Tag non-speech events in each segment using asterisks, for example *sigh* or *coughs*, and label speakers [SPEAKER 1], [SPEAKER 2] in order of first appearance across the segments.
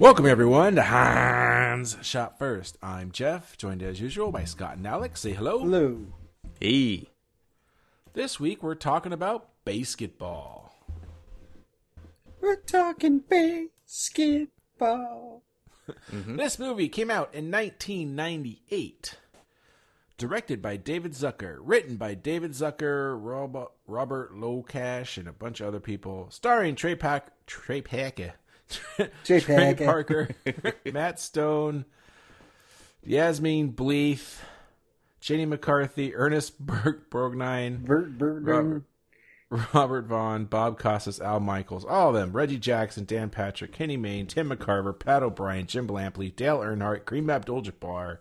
[SPEAKER 1] Welcome everyone to Hans Shot First. I'm Jeff, joined as usual by Scott and Alex. Say hello.
[SPEAKER 2] Hello.
[SPEAKER 3] Hey.
[SPEAKER 1] This week we're talking about basketball.
[SPEAKER 2] We're talking basketball. *laughs*
[SPEAKER 1] This movie came out in 1998. Directed by David Zucker, written by David Zucker, Robert, Robert LoCash, and a bunch of other people. Starring Trey Pack, Trey Packer, *laughs*
[SPEAKER 2] Trey
[SPEAKER 1] Parker, *laughs* Matt Stone, Yasmine Bleeth, Jenny McCarthy, Ernest Berg, Borgnine,
[SPEAKER 2] Bert, Bert,
[SPEAKER 1] Robert, Robert Vaughn, Bob Costas, Al Michaels, all of them. Reggie Jackson, Dan Patrick, Kenny Mayne, Tim McCarver, Pat O'Brien, Jim Lampley, Dale Earnhardt, Kareem Abdul-Jabbar,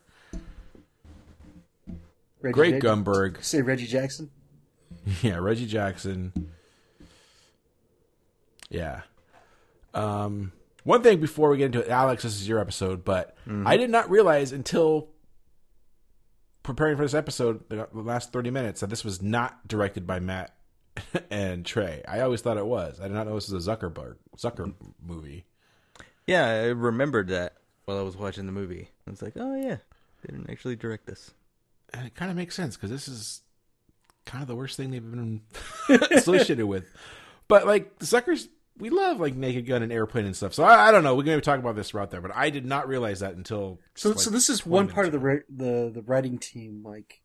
[SPEAKER 2] Reggie
[SPEAKER 1] Greg
[SPEAKER 2] Jackson.
[SPEAKER 1] Gumberg,
[SPEAKER 2] Say Reggie Jackson. *laughs*
[SPEAKER 1] yeah, Reggie Jackson. Yeah. Um, one thing before we get into it, Alex, this is your episode, but I did not realize until preparing for this episode, the last 30 minutes, that this was not directed by Matt *laughs* and Trey. I always thought it was. I did not know this was a Zuckerberg Zucker movie.
[SPEAKER 4] Yeah, I remembered that while I was watching the movie. I was like, oh yeah, they didn't actually direct this.
[SPEAKER 1] And it kind of makes sense because this is kind of the worst thing they've been *laughs* associated with. But like the Zuckers, we love like Naked Gun and Airplane and stuff. So I, I don't know. We're going to talk about this throughout there, but I did not realize that until.
[SPEAKER 2] So,
[SPEAKER 1] like,
[SPEAKER 2] so this is one part of the ri- the the writing team. Like,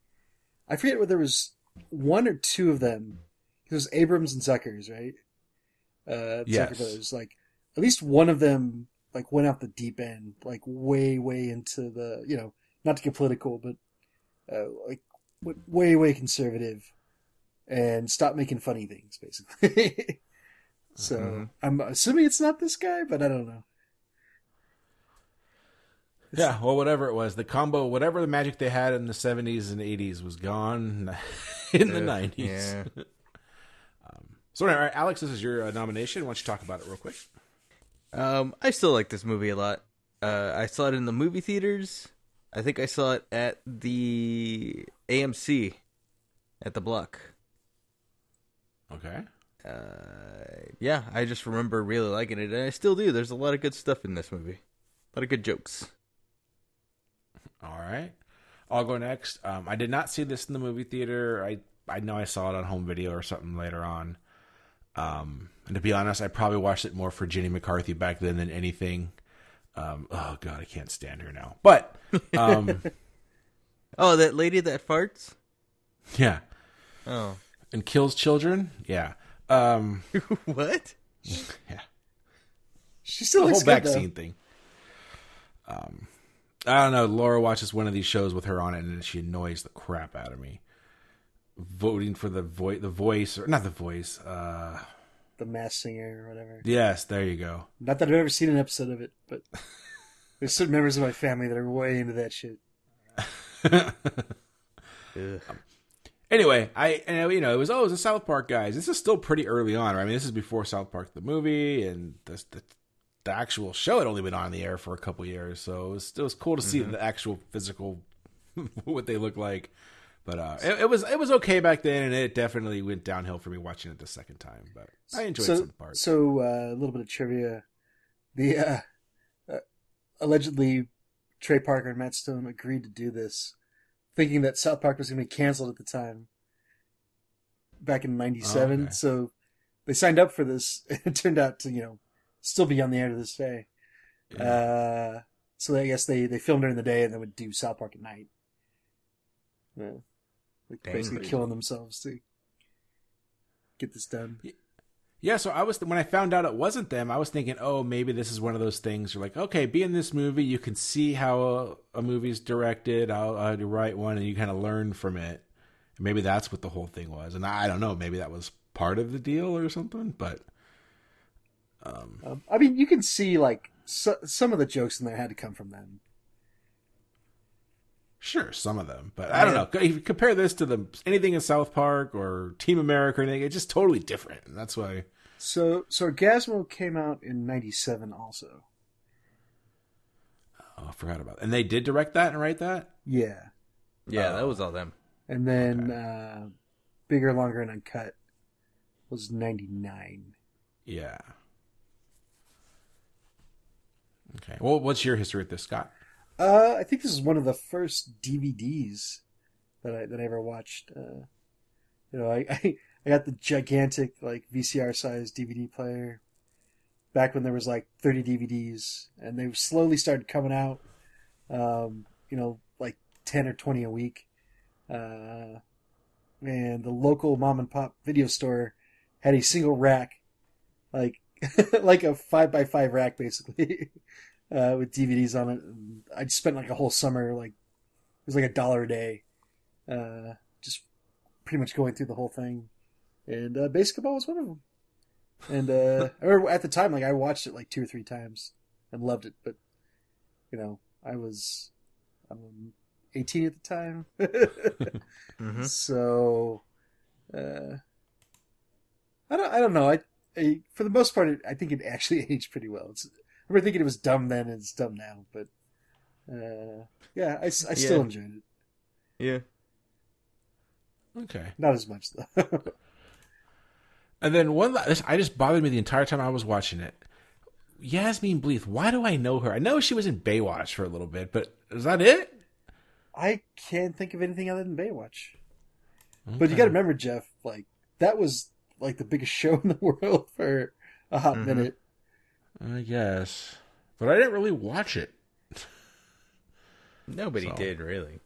[SPEAKER 2] I forget whether there was one or two of them. It was Abrahams and Zuckers, right? Uh,
[SPEAKER 1] Yes.
[SPEAKER 2] Zucker. Like, at least one of them like went off the deep end, like way, way into the you know, not to get political, but uh, like way, way conservative, and stopped making funny things, basically. *laughs* so
[SPEAKER 1] Mm-hmm.
[SPEAKER 2] I'm assuming it's not this guy, but I don't know.
[SPEAKER 1] Yeah, well, whatever it was, the combo, whatever the magic they had in the 70s and 80s was gone *laughs* in the 90s.
[SPEAKER 4] Yeah. *laughs*
[SPEAKER 1] um, So, all right, Alex, this is your uh, nomination. Why don't you talk about it real quick?
[SPEAKER 4] Um, I still like this movie a lot. Uh, I saw it in the movie theaters. I think I saw it at the AMC at the block.
[SPEAKER 1] Okay.
[SPEAKER 4] Uh, yeah, I just remember really liking it, and I still do. There's a lot of good stuff in this movie. A lot of good jokes.
[SPEAKER 1] All right. I'll go next. Um, I did not see this in the movie theater. I I know I saw it on home video or something later on. Um, and to be honest, I probably watched it more for Jenny McCarthy back then than anything. Um, oh god, I can't stand her now. But um, *laughs*
[SPEAKER 4] Oh, that lady that farts.
[SPEAKER 1] yeah,
[SPEAKER 4] Oh,
[SPEAKER 1] and kills children. Yeah. Um, *laughs*
[SPEAKER 4] what? *laughs*
[SPEAKER 1] yeah.
[SPEAKER 2] She still
[SPEAKER 1] the
[SPEAKER 2] looks
[SPEAKER 1] whole
[SPEAKER 2] good
[SPEAKER 1] back
[SPEAKER 2] though.
[SPEAKER 1] thing. Um, I don't know. Laura watches one of these shows with her on it, and she annoys the crap out of me. Voting for the voice, the voice, or not the voice. Uh,
[SPEAKER 2] the mass singer or whatever.
[SPEAKER 1] yes, there you go.
[SPEAKER 2] Not that I've ever seen an episode of it, but *laughs* there's certain members of my family that are way into that shit.
[SPEAKER 4] Ugh.
[SPEAKER 1] Anyway, I and, you know it was oh it was the South Park guys. This is still pretty early on. Right? I mean, this is before South Park the movie, and the the, the actual show had only been on the air for a couple years, so it was it was cool to see the actual physical *laughs* what they look like. But uh, it, it was it was okay back then, and it definitely went downhill for me watching it the second time. But I enjoyed
[SPEAKER 2] so,
[SPEAKER 1] some parts.
[SPEAKER 2] So uh, a little bit of trivia: the uh, uh, allegedly Trey Parker and Matt Stone agreed to do this, thinking that South Park was going to be canceled at the time, back in '97.
[SPEAKER 1] Okay.
[SPEAKER 2] So they signed up for this, and *laughs* it turned out to you know still be on the air to this day. Uh, so I guess they they filmed during the day and then would do South Park at night. Yeah. Like
[SPEAKER 4] Dang.
[SPEAKER 2] basically killing themselves to get this done.
[SPEAKER 1] Yeah, so I was when I found out it wasn't them, I was thinking, oh, maybe this is one of those things. You're like, okay, be in this movie, you can see how a, a movie's directed, how, how to write one, and you kind of learn from it. Maybe that's what the whole thing was, and I don't know, maybe that was part of the deal or something. But
[SPEAKER 2] Um, I mean, you can see like so, some of the jokes in there had to come from them.
[SPEAKER 1] sure, some of them, but I don't know. If you compare this to the anything in South Park or Team America or anything, it's just totally different. And that's why.
[SPEAKER 2] So, so Orgazmo came out in '97 also.
[SPEAKER 1] Oh, I forgot about. It. And they did direct that and write that.
[SPEAKER 2] Yeah,
[SPEAKER 4] Yeah,
[SPEAKER 1] Oh.
[SPEAKER 4] that was all them.
[SPEAKER 2] and then uh, Bigger, Longer, and Uncut was '99.
[SPEAKER 1] Yeah. Okay. Well, what's your history with this, Scott?
[SPEAKER 2] Uh, I think this is one of the first DVDs that I that I ever watched. Uh, you know, I, *laughs* I I got the gigantic like VCR size DVD player back when there was like 30 DVDs, and they slowly started coming out. Um, you know, like 10 or 20 a week. Uh, and the local mom and pop video store had a single rack, like *laughs* like a five by five rack basically. *laughs* uh, with DVDs on it. I spent like a whole summer, like it was like a dollar a day, uh, just pretty much going through the whole thing. And uh, basketball was one of them. And uh, I remember at the time, like I watched it like two or three times and loved it. But you know, I was um, 18 at the time, *laughs*
[SPEAKER 4] hmm
[SPEAKER 2] so uh, I don't. I don't know. I, I for the most part, it, I think it actually *laughs* aged pretty well. It's, I remember thinking it was dumb then and it's dumb now, but uh, yeah, I still
[SPEAKER 4] Yeah.
[SPEAKER 2] enjoyed it.
[SPEAKER 4] Yeah.
[SPEAKER 1] Okay.
[SPEAKER 2] Not as much though. *laughs*
[SPEAKER 1] And then one, this I just bothered me the entire time I was watching it. Yasmine Bleeth. Why do I know her? I know she was in Baywatch for a little bit, but is that it?
[SPEAKER 2] I can't think of anything other than Baywatch. But you got to remember, Jeff, like that was like the biggest *laughs* show in the world for a hot
[SPEAKER 4] Mhm.
[SPEAKER 2] minute.
[SPEAKER 1] I guess, but I didn't really watch it.
[SPEAKER 4] Nobody
[SPEAKER 1] So.
[SPEAKER 4] did really.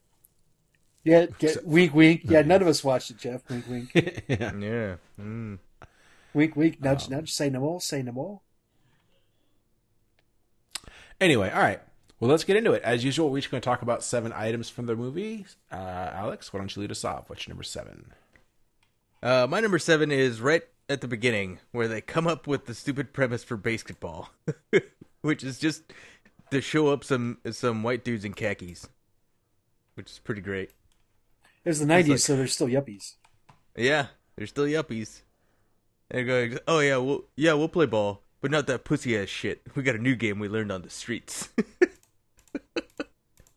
[SPEAKER 2] Yeah, get, wink, wink. Yeah, none of us watched it, Jeff. Wink, wink, *laughs*
[SPEAKER 1] yeah.
[SPEAKER 4] Yeah. Mm.
[SPEAKER 2] Wink, wink. Nudge,
[SPEAKER 1] Um,
[SPEAKER 2] nudge. Say no more. Say no more.
[SPEAKER 1] Anyway, all right. Well, let's get into it. As usual, we're each going to talk about seven items from the movie. Uh, Alex, why don't you lead us off? What's your number seven?
[SPEAKER 4] Uh, my number seven is right at the beginning where they come up with the stupid premise for basketball, *laughs* which is just to show up some some white dudes in khakis, which is pretty great.
[SPEAKER 2] It was the '90s,
[SPEAKER 4] like-
[SPEAKER 2] so they're still yuppies.
[SPEAKER 4] Yeah, they're still yuppies. They're going, oh yeah, we'll yeah we'll play ball, but not that pussy ass shit. We got a new game we learned on the streets. And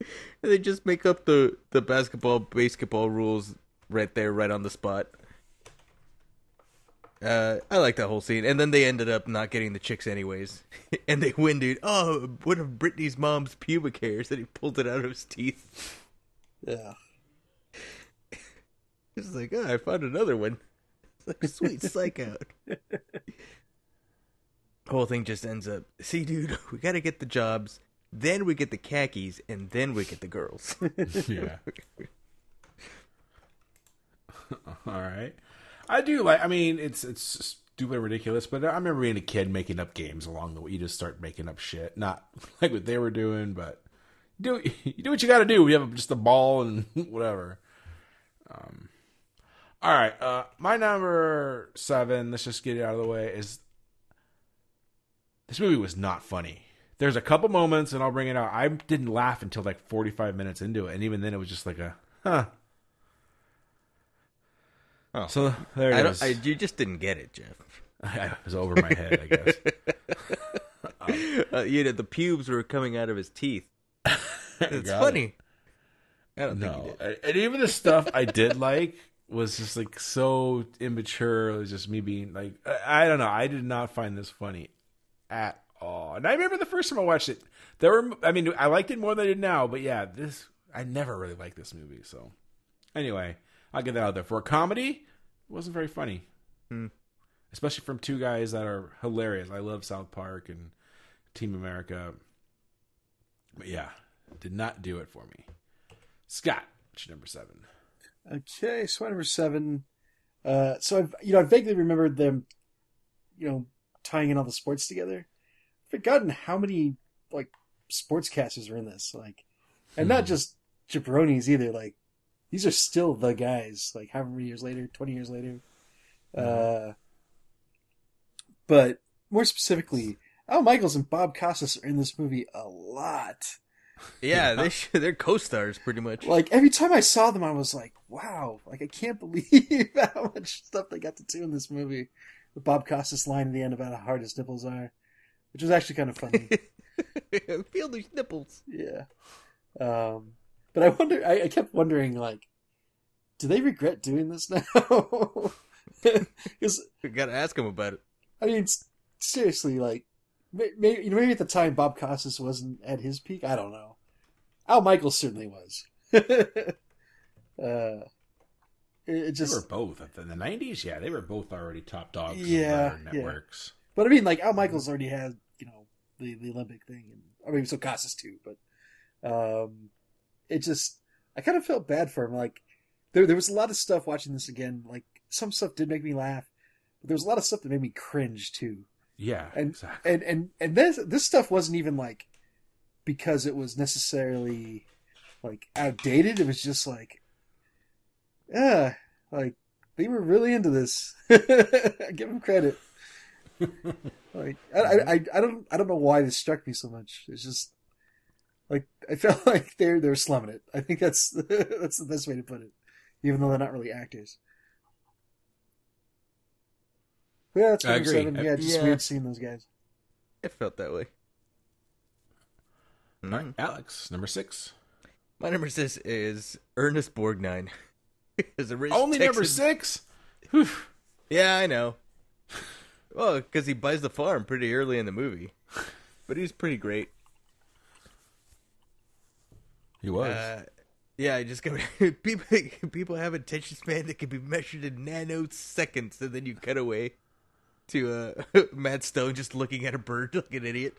[SPEAKER 4] *laughs* they just make up the the basketball basketball rules right there, right on the spot. Uh, I like that whole scene, and then they ended up not getting the chicks anyways, *laughs* and they win, dude. Oh, one of Britney's mom's pubic hairs, and he pulled it out of his teeth.
[SPEAKER 2] Yeah. *laughs*
[SPEAKER 4] He's like, oh, I found another one. It's *laughs* like, sweet psych out. *laughs* Whole thing just ends up, see, dude, *laughs* we got to get the jobs, then we get the khakis, and then we get the girls.
[SPEAKER 1] yeah. All right. I do like. I mean, it's it's stupid and ridiculous, but I remember being a kid making up games along the way. You just start making up shit, not like what they were doing, but do you do what you got to do. We have just a ball and whatever. Um. All right. Uh, my number seven. Let's just get it out of the way. Is this movie was not funny. There's a couple moments, and I'll bring it out. I didn't laugh until like 45 minutes into it, and even then, it was just like a huh.
[SPEAKER 4] Oh.
[SPEAKER 1] So there
[SPEAKER 4] I
[SPEAKER 1] it
[SPEAKER 4] don't,
[SPEAKER 1] is.
[SPEAKER 4] I, you just didn't get it, Jeff. *laughs*
[SPEAKER 1] I was over my head, I guess. *laughs*
[SPEAKER 4] Uh, you know, the pubes were coming out of his teeth. *laughs* It's funny. I don't think
[SPEAKER 1] No,
[SPEAKER 4] he did.
[SPEAKER 1] and even the stuff I did like was just like so immature. It was just me being like, I, I don't know. I did not find this funny at all. And I remember the first time I watched it, there were. I mean, I liked it more than I did now. But yeah, this I never really liked this movie. So anyway, I'll get that out there. For a comedy, it wasn't very funny.
[SPEAKER 4] Hmm.
[SPEAKER 1] Especially from two guys that are hilarious. I love South Park and Team America. But yeah, did not do it for me. Scott, number seven?
[SPEAKER 2] Okay, so number seven. Uh, so I've you know I vaguely remembered them, you know, tying in all the sports together. Forgotten how many like sportscasters are in this, like, and not just jabronis either. Like, these are still the guys. Like, however many years later, twenty years later. Uh, but more specifically, Al Michaels and Bob Costas are in this movie a lot.
[SPEAKER 4] Yeah, they sh- they're co-stars pretty much.
[SPEAKER 2] Like every time I saw them, I was like, "Wow!" Like I can't *laughs* believe how much stuff they got to do in this movie. The Bob Costas line in the end about how hard his nipples are, which was actually kind of funny. *laughs*
[SPEAKER 4] Feel these nipples.
[SPEAKER 2] yeah. Um, but I wonder. I, I kept wondering, like, do they regret doing this now? *laughs* Because
[SPEAKER 4] We gotta ask him about it.
[SPEAKER 2] I mean, seriously, like, maybe you know, maybe at the time Bob Costas wasn't at his peak. I don't know. Al Michaels certainly was. *laughs* uh, it, it
[SPEAKER 1] They were both in the '90s. Yeah, they were both already top dogs.
[SPEAKER 2] Yeah,
[SPEAKER 1] their
[SPEAKER 2] yeah.
[SPEAKER 1] networks.
[SPEAKER 2] but I mean, like Al Michaels already had, you know, the the Olympic thing, and I mean, so Costas too. But um, it just, I kind of felt bad for him. Like, there there was a lot of stuff watching this again. Like, some stuff did make me laugh, but there was a lot of stuff that made me cringe too.
[SPEAKER 1] Yeah,
[SPEAKER 2] and
[SPEAKER 1] exactly.
[SPEAKER 2] and and and this this stuff wasn't even like because it was necessarily like outdated. It was just like, yeah, like they were really into this. *laughs* Give them credit. *laughs* like I, I I I don't I don't know why this struck me so much. It's just like I felt *laughs* like they're they're slumming it. I think that's that's the best way to put it, even though they're not really actors. Yeah, that's
[SPEAKER 1] I
[SPEAKER 2] number
[SPEAKER 1] agree.
[SPEAKER 2] seven. Yeah, just
[SPEAKER 4] Yeah.
[SPEAKER 2] weird seeing those guys.
[SPEAKER 4] It felt that way.
[SPEAKER 1] All right, Alex, number six.
[SPEAKER 4] My number six is Ernest Borgnine. *laughs* is a rich
[SPEAKER 1] Only number six. Whew. *laughs*
[SPEAKER 4] Yeah, I know. Well, because he buys the farm pretty early in the movie, but he's pretty great.
[SPEAKER 1] He was.
[SPEAKER 4] Uh, yeah, I just go. *laughs* people people have attention span that can be measured in nanoseconds, and then you cut away to uh, Matt Stone just looking at a bird like an idiot.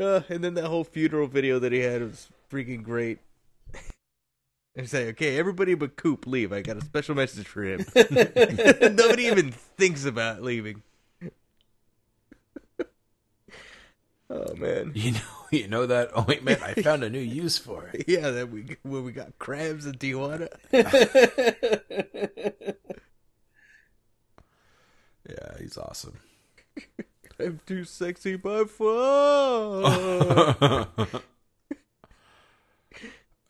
[SPEAKER 4] Uh, and then that whole funeral video that he had was freaking great. *laughs* And say, okay, everybody but Coop leave. I got a special message for him. *laughs* *laughs* Nobody even thinks about leaving. oh man.
[SPEAKER 1] you know, you know that ointment. I found a new use for it.
[SPEAKER 4] Yeah, that we when we got crabs in Tijuana.
[SPEAKER 1] Yeah, he's awesome.
[SPEAKER 4] I'm too sexy by far. *laughs*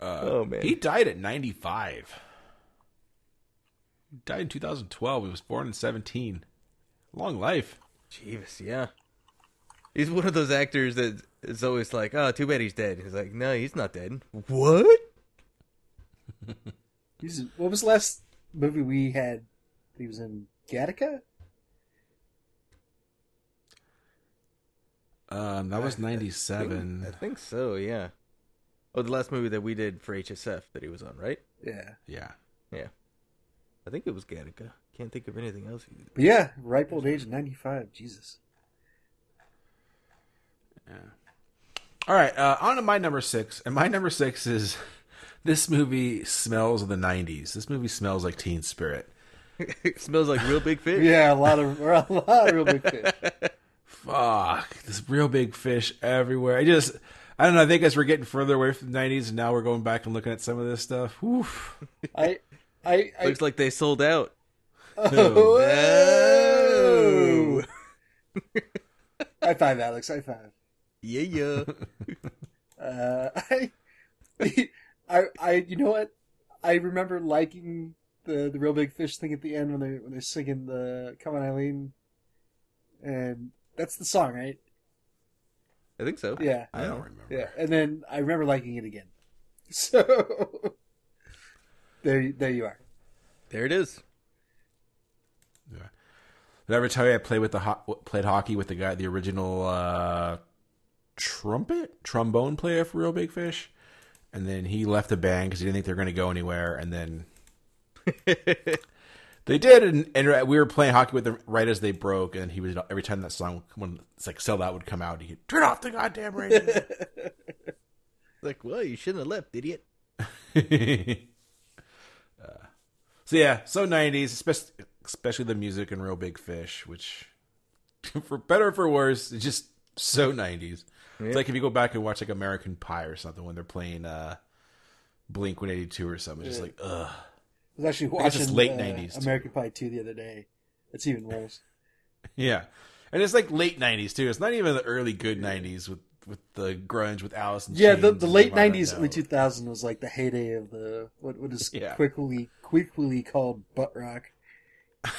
[SPEAKER 4] Uh, oh man,
[SPEAKER 1] He died at 95. He died in 2012. He was born in 17. Long life.
[SPEAKER 4] Jeeves, yeah. He's one of those actors that is always like, "Oh, too bad he's dead." He's like, "No, he's not dead." What?
[SPEAKER 2] He's, what was the last movie we had? He was in Gattaca.
[SPEAKER 1] Um, that was '97.
[SPEAKER 4] I
[SPEAKER 1] 97.
[SPEAKER 4] think so. Yeah. Oh, the last movie that we did for HSF that he was on, right?
[SPEAKER 2] Yeah,
[SPEAKER 1] Yeah.
[SPEAKER 4] Yeah. I think it was Gattaca. Can't think of anything else. He
[SPEAKER 2] but yeah, ripe old age, ninety five. Jesus. Yeah.
[SPEAKER 1] All right, uh, on to my number six. And my number six is *laughs* this movie smells of the 90s. This movie smells like Teen Spirit.
[SPEAKER 4] it *laughs* smells like Reel Big Fish.
[SPEAKER 2] Yeah, a lot of *laughs* a lot of Reel Big Fish.
[SPEAKER 1] Fuck, this Reel Big Fish everywhere. I just, I don't know. I think as we're getting further away from the 90s and now we're going back and looking at some of this stuff. Whew.
[SPEAKER 2] I I I
[SPEAKER 4] Looks like they sold out.
[SPEAKER 2] oh. *laughs* *laughs* High five, Alex. High five.
[SPEAKER 4] Yeah, yeah. *laughs*
[SPEAKER 2] Uh, I, I, I, you know what? I remember liking the the Reel Big Fish thing at the end when they when they're singing the "Come on, Eileen," and that's the song, right?
[SPEAKER 4] I think so.
[SPEAKER 2] Yeah,
[SPEAKER 1] I don't remember.
[SPEAKER 2] yeah. And then I remember liking it again. *laughs* So *laughs* there, there you are.
[SPEAKER 4] There it is. Yeah.
[SPEAKER 1] Did I ever tell you I played with the ho- played hockey with the guy, the original uh, trumpet trombone player for Reel Big Fish, and then he left the band because he didn't think they were going to go anywhere, and then *laughs* they did, and, and we were playing hockey with them right as they broke, and he was every time that song when it's like "Sell That" would come out, he'd turn off the goddamn radio. *laughs*
[SPEAKER 4] Like, well, you shouldn't have left, idiot. *laughs*
[SPEAKER 1] Uh, so yeah, so nineties, especially especially the music and Reel Big Fish, which *laughs* for better or for worse, it's just so nineties. It's like if you go back and watch like American Pie or something when they're playing uh Blink one eighty two or something, it's just like ugh.
[SPEAKER 2] I was actually
[SPEAKER 1] I guess
[SPEAKER 2] watching
[SPEAKER 1] it's late
[SPEAKER 2] uh,
[SPEAKER 1] 90s, too.
[SPEAKER 2] American Pie two the other day. It's even worse. *laughs*
[SPEAKER 1] Yeah. And it's like late nineties too. It's not even the early good nineties with with the grunge with Alice in
[SPEAKER 2] Yeah, the, the late
[SPEAKER 1] Violent
[SPEAKER 2] nineties, early
[SPEAKER 1] Note.
[SPEAKER 2] two thousand was like the heyday of the what what is
[SPEAKER 1] Yeah.
[SPEAKER 2] quickly quickly called butt rock. *laughs*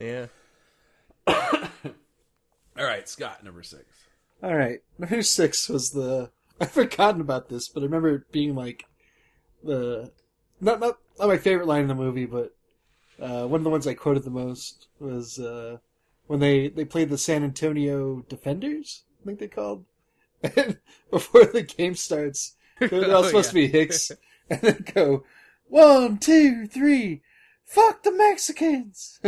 [SPEAKER 4] yeah. *coughs*
[SPEAKER 1] All right, Scott, number six.
[SPEAKER 2] All right, number six was the *laughs* I've forgotten about this, but I remember it being like the not not not my favorite line in the movie, but uh, one of the ones I quoted the most was uh, when they they played the San Antonio Defenders. I think they called. *laughs* And before the game starts, *laughs* they're, they're all
[SPEAKER 4] Oh,
[SPEAKER 2] supposed
[SPEAKER 4] yeah.
[SPEAKER 2] to be Hicks, *laughs* and then go one, two, three. Fuck the Mexicans.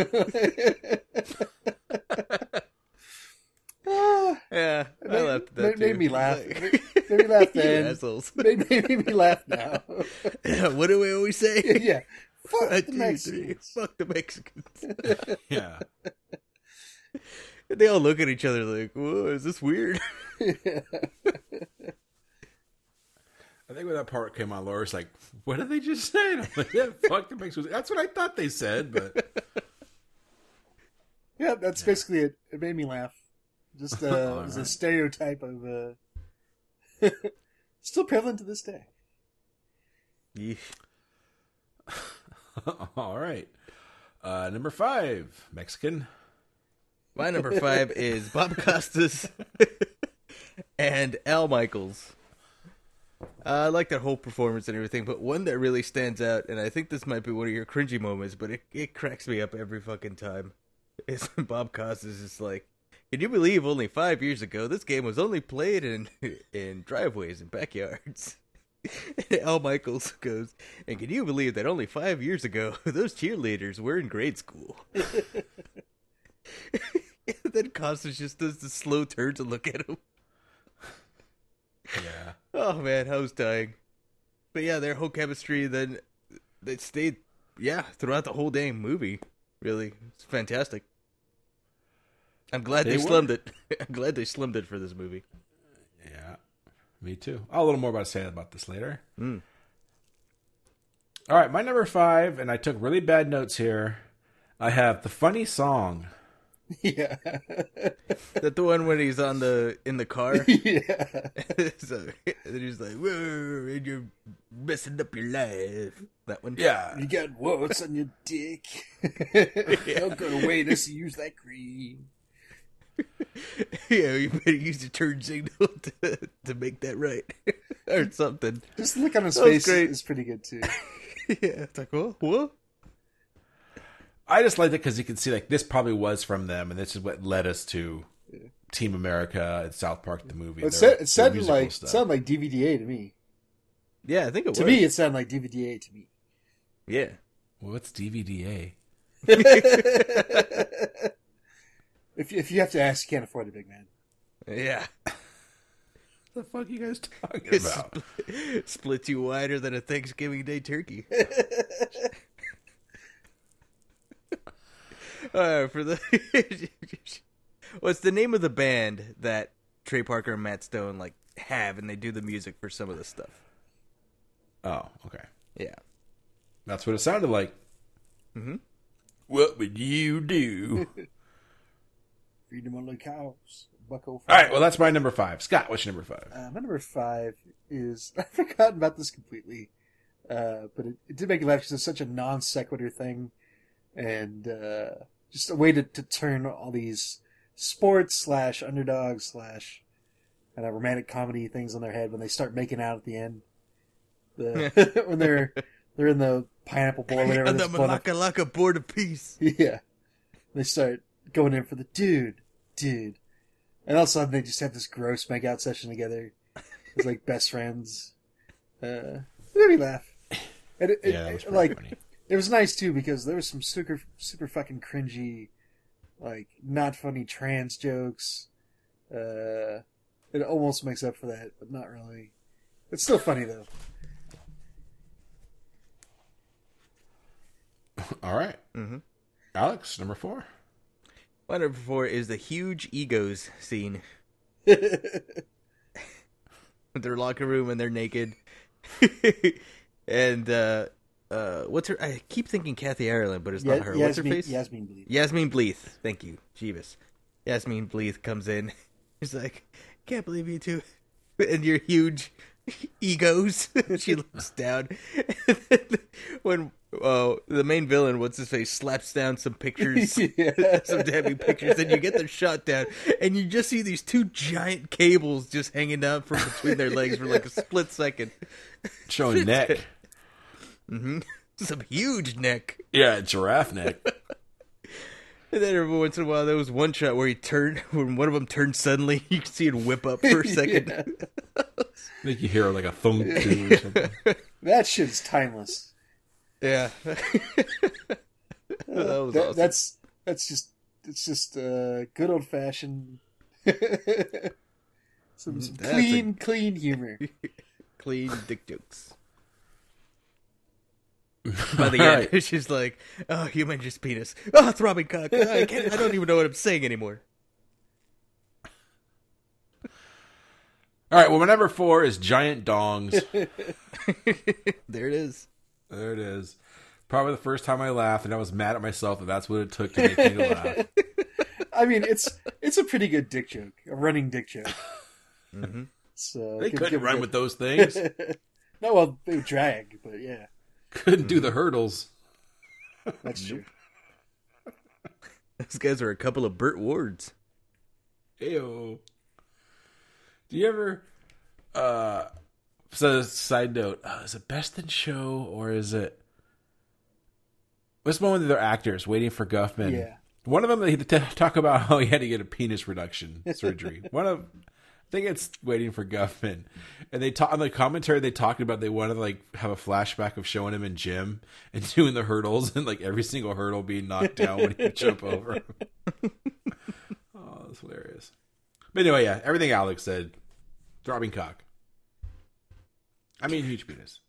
[SPEAKER 2] Ah,
[SPEAKER 4] Yeah, I
[SPEAKER 2] Made-
[SPEAKER 4] laughed at that
[SPEAKER 2] made- made me laugh.
[SPEAKER 4] Like-
[SPEAKER 2] Made me laugh
[SPEAKER 4] You
[SPEAKER 2] then.
[SPEAKER 4] assholes.
[SPEAKER 2] made, made me laugh now. *laughs*
[SPEAKER 4] Yeah, what do we always say? *laughs*
[SPEAKER 2] yeah. Fuck the Mexicans.
[SPEAKER 4] Fuck the Mexicans. *laughs*
[SPEAKER 1] Yeah.
[SPEAKER 4] And they all look at each other like, "Whoa, is this weird?"
[SPEAKER 1] I think when that part came on, Laura's like, "What did they just say?" And I'm like, "Yeah, fuck the Mexicans." That's what I thought they said, but
[SPEAKER 2] yeah, that's basically it. It made me laugh. Just *laughs* uh, it was a stereotype of uh, *laughs* still prevalent to this day.
[SPEAKER 4] Yeesh. *laughs*
[SPEAKER 1] all right. Uh, number five, Mexican.
[SPEAKER 4] My number five is Bob Costas and Al Michaels. Uh, I like that whole performance and everything, but one that really stands out, and I think this might be one of your cringy moments, but it, it cracks me up every fucking time. Is when Bob Costas is like, "Can you believe only five years ago this game was only played in *laughs* in driveways and backyards?" *laughs* Al Michaels goes, "And can you believe that only five years ago *laughs* those cheerleaders were in grade school?" Then Costas just does the slow turn to look at him.
[SPEAKER 1] Yeah.
[SPEAKER 4] Oh man, I was dying. But yeah, their whole chemistry then they stayed yeah, throughout the whole damn movie. Really. It's fantastic. I'm glad they,
[SPEAKER 1] They
[SPEAKER 4] slimmed it. *laughs* I'm glad they slimmed it for this movie.
[SPEAKER 1] Yeah. Me too. I'll have a little more about to say about this later.
[SPEAKER 4] Mm.
[SPEAKER 1] All right, my number five, and I took really bad notes here. I have the funny song. *laughs*
[SPEAKER 2] Yeah.
[SPEAKER 4] That the one when he's on the in the car. *laughs*
[SPEAKER 2] yeah.
[SPEAKER 4] so and he's like, Whoa, and you're messing up your life. That one.
[SPEAKER 1] Yeah.
[SPEAKER 2] You got warts on your dick. Don't go to Waitress and use that cream. *laughs*
[SPEAKER 4] yeah, you better use your turn signal *laughs* to to make that right. *laughs* or something.
[SPEAKER 2] Just the look on his
[SPEAKER 4] That
[SPEAKER 2] face
[SPEAKER 4] great.
[SPEAKER 2] is pretty good too.
[SPEAKER 4] yeah, it's like, what? What?
[SPEAKER 1] I just liked it because you can see like this probably was from them, and this is what led us to Team America and South Park the movie.
[SPEAKER 2] It,
[SPEAKER 1] their-
[SPEAKER 2] said, it sounded like
[SPEAKER 1] stuff.
[SPEAKER 2] sounded like DVDA to me.
[SPEAKER 4] Yeah, I think it was.
[SPEAKER 2] To
[SPEAKER 4] was.
[SPEAKER 2] me, it sounded like DVDA to me.
[SPEAKER 4] yeah.
[SPEAKER 1] What's DVDA?
[SPEAKER 2] If you, if you have to ask, you can't afford it, big man.
[SPEAKER 4] Yeah.
[SPEAKER 1] What the fuck are you guys talking about?
[SPEAKER 4] spl- splits you wider than a Thanksgiving Day turkey. *laughs* *laughs* uh, for the *laughs* what's the name of the band that Trey Parker and Matt Stone like have, and they do the music for some of the stuff.
[SPEAKER 1] Oh, okay.
[SPEAKER 4] Yeah.
[SPEAKER 1] That's what it sounded like.
[SPEAKER 4] Mhm.
[SPEAKER 1] What would you do?
[SPEAKER 2] Freedom on the cows. Bucko.
[SPEAKER 1] All right, well, that's my number five. Scott, what's your number five?
[SPEAKER 2] Uh, my number five is *laughs* I've forgotten about this completely, uh, but it, it did make me laugh because it's such a non sequitur thing, and uh, just a way to, to turn all these sports slash underdog slash kind of romantic comedy things on their head when they start making out at the end. The *laughs* when they're they're in the pineapple bowl or whatever. *laughs*
[SPEAKER 4] and the
[SPEAKER 2] that's.
[SPEAKER 4] Malaka Laka board of peace.
[SPEAKER 2] Yeah. They start going in for the dude, dude. And all of a sudden they just have this gross make out session together. It's like *laughs* best friends. Uh, it made me laugh. And it, it-
[SPEAKER 1] Yeah, that was
[SPEAKER 2] it,
[SPEAKER 1] pretty
[SPEAKER 2] like,
[SPEAKER 1] funny.
[SPEAKER 2] it was nice too because there was some super, super fucking cringy, like, not funny trans jokes. Uh, it almost makes up for that, but not really. It's still funny though.
[SPEAKER 1] All right.
[SPEAKER 4] Mhm.
[SPEAKER 1] Alex, number four.
[SPEAKER 4] My number four is the huge egos scene. *laughs* their locker room and they're naked. *laughs* and uh uh what's her I keep thinking Kathy Ireland, but it's not her. what's her face?
[SPEAKER 2] Yasmine Bleeth.
[SPEAKER 4] Yasmine Bleeth. Thank you. Jeebus. Yasmine Bleeth comes in. *laughs* She's like, "Can't believe you two and your huge egos." she looks down. When uh, the main villain, what's his face, slaps down some pictures, *laughs*
[SPEAKER 2] Yeah.
[SPEAKER 4] some damning pictures, and you get the shot down, and you just see these two giant cables just hanging down from between their legs for like a split second.
[SPEAKER 1] Showing *laughs* neck.
[SPEAKER 4] Some huge neck.
[SPEAKER 1] Yeah, giraffe neck.
[SPEAKER 4] And then every once in a while, there was one shot where he turned, *laughs* when one of them turned suddenly, you could see it whip up for a second.
[SPEAKER 2] Yeah.
[SPEAKER 1] Make you hear like a thunk too or something.
[SPEAKER 2] That shit is timeless. *laughs*
[SPEAKER 4] Yeah. that was
[SPEAKER 2] That-
[SPEAKER 4] awesome.
[SPEAKER 2] That's that's just it's just uh, good old fashioned. *laughs* some some
[SPEAKER 4] That's
[SPEAKER 2] clean, clean humor. *laughs*
[SPEAKER 4] clean dick jokes. By the end,
[SPEAKER 1] right.
[SPEAKER 4] she's like, "Oh, human just penis. Oh, throbbing cock. Oh, I, can't, I don't even know what I'm saying anymore."
[SPEAKER 1] All right, well, my number four is giant dongs.
[SPEAKER 4] there it is.
[SPEAKER 1] There it is. Probably the first time I laughed, and I was mad at myself that that's what it took to make me to laugh. *laughs*
[SPEAKER 2] I mean, it's it's a pretty good dick joke, a running dick joke. *laughs*
[SPEAKER 4] Mm-hmm.
[SPEAKER 2] So
[SPEAKER 1] They
[SPEAKER 2] give-
[SPEAKER 1] couldn't run
[SPEAKER 2] a-
[SPEAKER 1] with those things. *laughs*
[SPEAKER 2] no, well, they would drag, but yeah,
[SPEAKER 1] couldn't do the hurdles.
[SPEAKER 2] that's true.
[SPEAKER 4] Those guys are a couple of Burt Wards.
[SPEAKER 1] Ew. Do you ever? uh So, side note: uh, is it Best in Show or is it? What's one with their actors waiting for Guffman?
[SPEAKER 2] Yeah.
[SPEAKER 1] One of them they *laughs* talk about how he had to get a penis reduction surgery. *laughs* one of, I think it's waiting for Guffman, and they talk on the commentary. They talked about they wanted to like have a flashback of showing him in gym and *laughs* doing the hurdles and like every single hurdle being knocked down when he would jump over. oh, that's hilarious. But anyway, yeah, everything Alex said, throbbing cock. I mean, huge penis.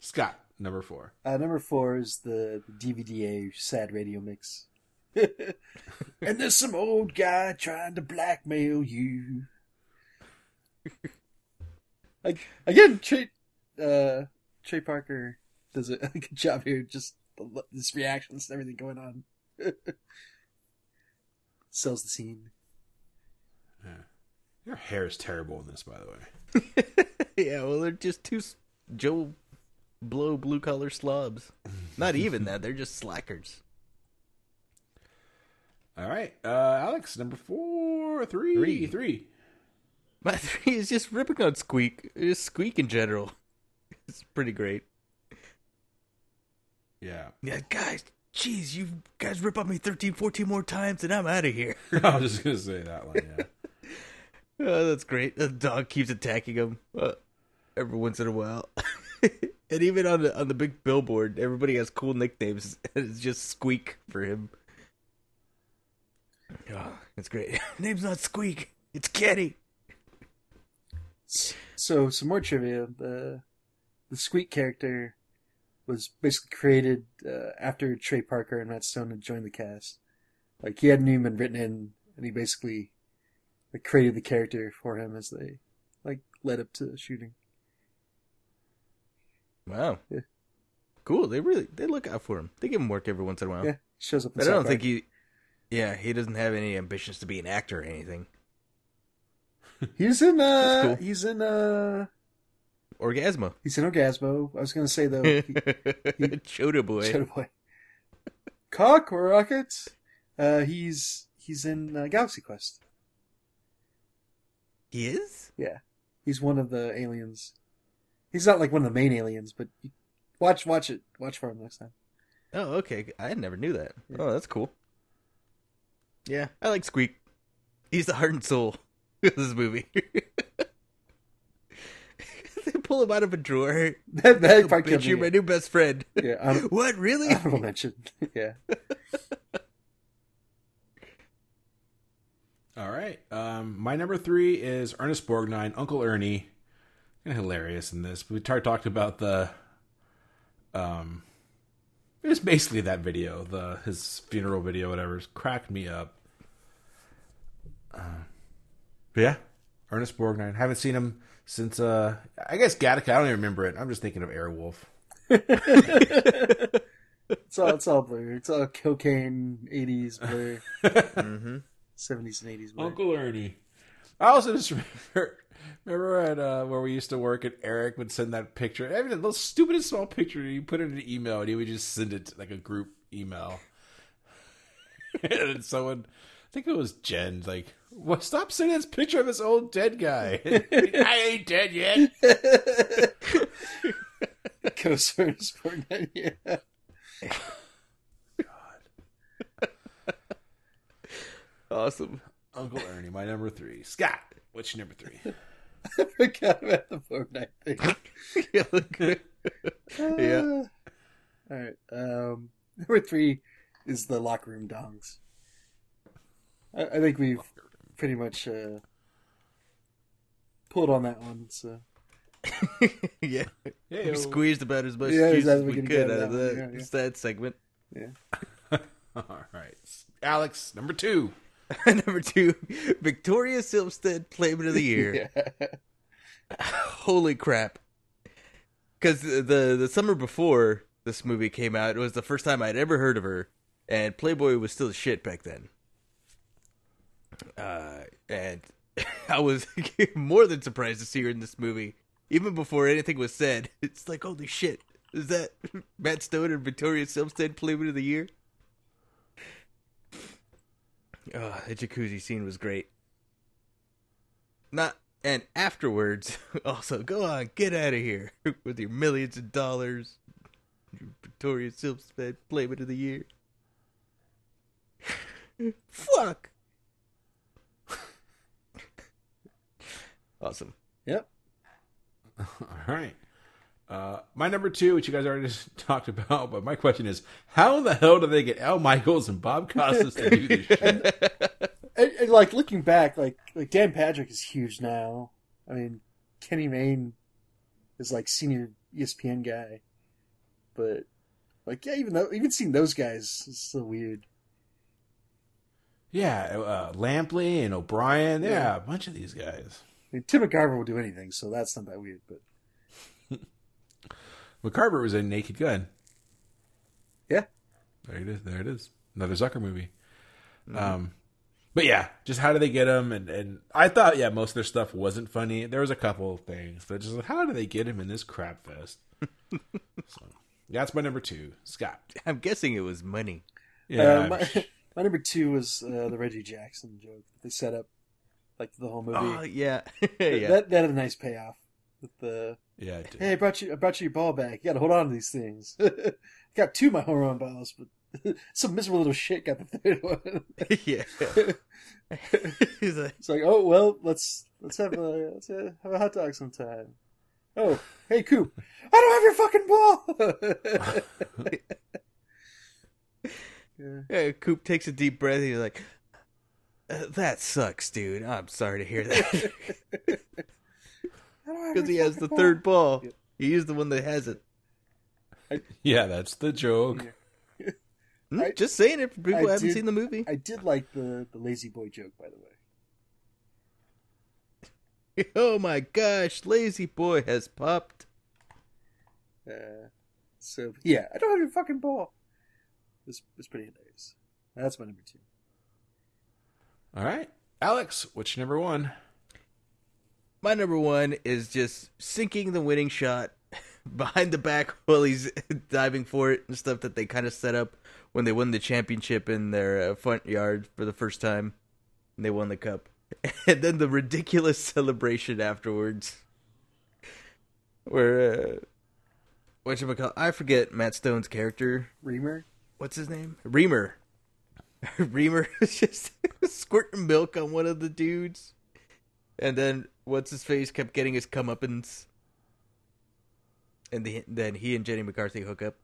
[SPEAKER 1] Scott, number four.
[SPEAKER 2] Uh, number four is the, the DVDA sad radio mix. *laughs* and there's some old guy trying to blackmail you. like again, Trey, uh, Trey Parker does a, *laughs* good job here. Just this reactions and everything going on. *laughs* Sells the scene.
[SPEAKER 1] Your hair is terrible in this, by the way. *laughs*
[SPEAKER 4] yeah, well, they're just two Joe Blow blue collar slobs. Not even that; they're just slackers.
[SPEAKER 1] All right, uh, Alex, number four, three,
[SPEAKER 4] Three.
[SPEAKER 1] three.
[SPEAKER 4] My *laughs* three is just ripping on Squeak. Just Squeak in general. *laughs* It's pretty great.
[SPEAKER 1] Yeah,
[SPEAKER 4] Yeah, guys, jeez, you guys rip on me 13, 14 more times, and I'm out of here.
[SPEAKER 1] I was just gonna say that one. Yeah,
[SPEAKER 4] Oh, that's great. The dog keeps attacking him uh, every once in a while. *laughs* and even on the on the big billboard, everybody has cool nicknames. *laughs* It's just Squeak for him. Oh, that's great. *laughs* Name's not Squeak. It's Kenny.
[SPEAKER 2] So some more trivia. The the Squeak character was basically created uh, after Trey Parker and Matt Stone had joined the cast. Like he hadn't even been written in, and he basically like, created the character for him as they like led up to the shooting.
[SPEAKER 4] Wow.
[SPEAKER 2] Yeah.
[SPEAKER 4] Cool. They really they look out for him. They give him work every once in a while.
[SPEAKER 2] Yeah, shows up.
[SPEAKER 4] I don't think he. Yeah, he doesn't have any ambitions to be an actor or anything. *laughs*
[SPEAKER 2] he's in. Uh,
[SPEAKER 4] cool.
[SPEAKER 2] He's in. Uh,
[SPEAKER 4] Orgazmo.
[SPEAKER 2] he's in Orgazmo. I was gonna say though. He, *laughs*
[SPEAKER 4] Choda boy.
[SPEAKER 2] Shadow Boy. Cock rockets. Uh, he's he's in uh, Galaxy Quest.
[SPEAKER 4] He is?
[SPEAKER 2] Yeah, he's one of the aliens. He's not like one of the main aliens, but watch watch it. Watch for him next time.
[SPEAKER 4] Oh, okay. I never knew that.
[SPEAKER 2] Yeah.
[SPEAKER 4] Oh, that's cool. Yeah, I like Squeak. He's the heart and soul *laughs* of this movie. *laughs* they pull him out of a drawer. *laughs*
[SPEAKER 2] That that part
[SPEAKER 4] bitch, you're my new best friend.
[SPEAKER 2] Yeah,
[SPEAKER 4] What, really?
[SPEAKER 2] honorable mention. Yeah,
[SPEAKER 1] All right. Um, my number three is Ernest Borgnine, Uncle Ernie. Kind of hilarious in this. We tar- talked about the. Um, it was basically that video, the his funeral video, whatever. It's cracked me up. Uh, yeah, Ernest Borgnine. Haven't seen him since. uh I guess Gattaca. I don't even remember it. I'm just thinking of Airwolf.
[SPEAKER 2] it's *laughs* It's all it's all blur. It's all cocaine, eighties blur, *laughs*
[SPEAKER 4] hmm
[SPEAKER 2] seventies and eighties.
[SPEAKER 1] Uncle Ernie. I also just *laughs* remember, remember at uh, where we used to work, and Eric would send that picture. I mean, the little stupidest small picture. You put it in an email, and he would just send it like a group email. *laughs* and someone, I think it was Jen, like, "Well, stop sending this picture of this old dead guy. *laughs* I ain't dead yet."
[SPEAKER 2] Co-star Fortnite. Yeah.
[SPEAKER 4] Awesome.
[SPEAKER 1] Uncle Ernie, my number three. Scott, what's your number three? *laughs*
[SPEAKER 2] I forgot about the Fortnite thing. *laughs*
[SPEAKER 4] yeah. look. *laughs* Yeah.
[SPEAKER 2] Uh, all right. Um, number three is the locker room dongs. I, I think we've pretty much uh, pulled on that one. So
[SPEAKER 4] yeah. We squeezed about as much
[SPEAKER 2] Yeah,
[SPEAKER 4] juice as we could out of
[SPEAKER 2] that
[SPEAKER 4] that,
[SPEAKER 2] yeah, yeah.
[SPEAKER 4] that segment.
[SPEAKER 1] All right, Alex, number two. *laughs*
[SPEAKER 4] Number two, Victoria Silvstedt Playmate of the Year. *laughs*
[SPEAKER 2] yeah.
[SPEAKER 4] Holy crap! Because the the summer before this movie came out, it was the first time I'd ever heard of her, and Playboy was still shit back then. Uh, and *laughs* I was more than surprised to see her in this movie, even before anything was said. It's like, holy shit, is that Matt Stone and Victoria Silvstedt Playmate of the Year? Oh, the jacuzzi scene was great. Not and afterwards, *laughs* also go on, get out of here *laughs* with your millions of dollars. Your Victoria Silvstedt Playmate of the Year. *laughs* Fuck. awesome.
[SPEAKER 2] Yep.
[SPEAKER 1] All right. Uh, my number two, which you guys already *laughs* talked about, but my question is, how in the hell do they get Al Michaels and Bob Costas to do this shit? *laughs*
[SPEAKER 2] And, and, like looking back, like like Dan Patrick is huge now. I mean, Kenny Mayne is like senior ESPN guy, but like yeah, even though even seeing those guys is so weird.
[SPEAKER 1] Yeah, uh, Lampley and O'Brien. Yeah,
[SPEAKER 2] Yeah.
[SPEAKER 1] a bunch of these guys.
[SPEAKER 2] I mean, Tim McCarver will do anything, so that's not that weird. But
[SPEAKER 1] McCarver was in Naked Gun.
[SPEAKER 2] yeah,
[SPEAKER 1] There it is. There it is. Another Zucker movie. Um, but yeah, just how do they get him? And, and I thought, yeah, most of their stuff wasn't funny. There was a couple of things, but just like, how do they get him in this crap fest? *laughs* so that's my number two, Scott.
[SPEAKER 4] I'm guessing it was money.
[SPEAKER 1] Yeah,
[SPEAKER 2] Uh, my, *laughs* my number two was uh, the Reggie Jackson joke that they set up, like the whole movie.
[SPEAKER 4] Oh yeah, *laughs* yeah.
[SPEAKER 2] That that had a nice payoff with the
[SPEAKER 1] yeah.
[SPEAKER 2] hey, I brought you I brought you your ball back. You got to hold on to these things. *laughs* got two of my home run balls, but *laughs* some miserable little shit got the third one. *laughs*
[SPEAKER 4] yeah. He's like,
[SPEAKER 2] It's like, oh well, let's let's have a let's uh, have a hot dog sometime. Oh, hey Coop, I don't have your fucking ball. yeah.
[SPEAKER 4] yeah, Coop takes a deep breath. He's like, "Uh, "That sucks, dude. I'm sorry to hear that."
[SPEAKER 2] I don't have
[SPEAKER 4] Because he has the
[SPEAKER 2] ball.
[SPEAKER 4] third ball.
[SPEAKER 2] Yeah.
[SPEAKER 4] He's the one that has it.
[SPEAKER 1] yeah, that's the joke. *laughs*
[SPEAKER 4] Hmm,
[SPEAKER 2] I-
[SPEAKER 4] Just saying it for people
[SPEAKER 2] I
[SPEAKER 4] who haven't
[SPEAKER 2] did-
[SPEAKER 4] seen the movie.
[SPEAKER 2] I did like the the lazy boy joke, by the way. *laughs*
[SPEAKER 4] oh my gosh, Lazy Boy has popped.
[SPEAKER 2] Uh, so yeah, I don't have your fucking ball. It's it's pretty hilarious. That's my number two.
[SPEAKER 1] All right, Alex, what's your number one?
[SPEAKER 4] My number one is just sinking the winning shot *laughs* behind the back while he's *laughs* diving for it and stuff that they kind of set up when they won the championship in their uh, front yard for the first time. And they won the cup. *laughs* And then the ridiculous celebration afterwards. Where, uh, whatchamacallit, I forget Matt Stone's character.
[SPEAKER 2] Remer.
[SPEAKER 4] What's his name? Remer. Remer is just squirting milk on one of the dudes. And then what's his face kept getting his comeuppance. And the, then he and Jenny McCarthy hook up.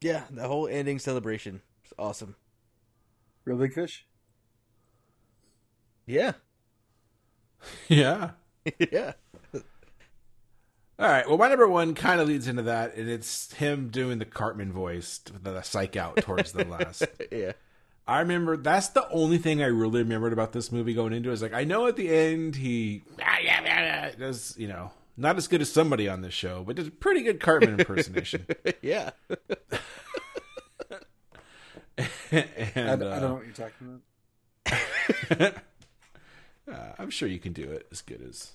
[SPEAKER 4] Yeah, the whole ending celebration was awesome.
[SPEAKER 2] Reel Big Fish.
[SPEAKER 4] Yeah. *laughs*
[SPEAKER 1] Yeah. *laughs*
[SPEAKER 4] yeah.
[SPEAKER 1] All right. Well, my number one kind of leads into that, and it's him doing the Cartman voice, the psych out towards the last. *laughs*
[SPEAKER 4] Yeah.
[SPEAKER 1] I remember that's the only thing I really remembered about this movie going into. Is like I know at the end he does you know Not as good as somebody on this show, but did a pretty good Cartman impersonation. *laughs*
[SPEAKER 4] yeah. *laughs*
[SPEAKER 2] I,
[SPEAKER 1] and,
[SPEAKER 2] I
[SPEAKER 1] uh,
[SPEAKER 2] don't know what you're talking about. *laughs*
[SPEAKER 1] uh, I'm sure you can do it as good as.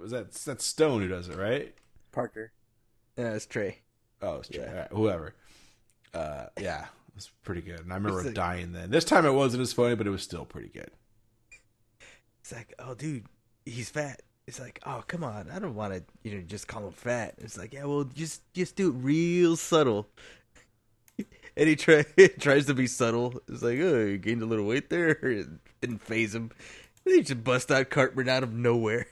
[SPEAKER 1] Was that that's Stone who does it, right?
[SPEAKER 2] Parker.
[SPEAKER 4] Yeah, it's Trey.
[SPEAKER 1] Oh, it's Trey.
[SPEAKER 4] Yeah.
[SPEAKER 1] All right, whoever. Uh, yeah, it was pretty good, and I remember
[SPEAKER 4] like-
[SPEAKER 1] dying then. This time it wasn't as funny, but it was still pretty good.
[SPEAKER 4] It's like, oh, dude, he's fat. It's like, oh, come on, I don't want to, you know, just call him fat. It's like, yeah, well, just just do it real subtle. *laughs* and he try, *laughs* tries to be subtle. It's like, oh, you gained a little weight there. *laughs* It didn't phase him. And he just bust out Cartman out of nowhere.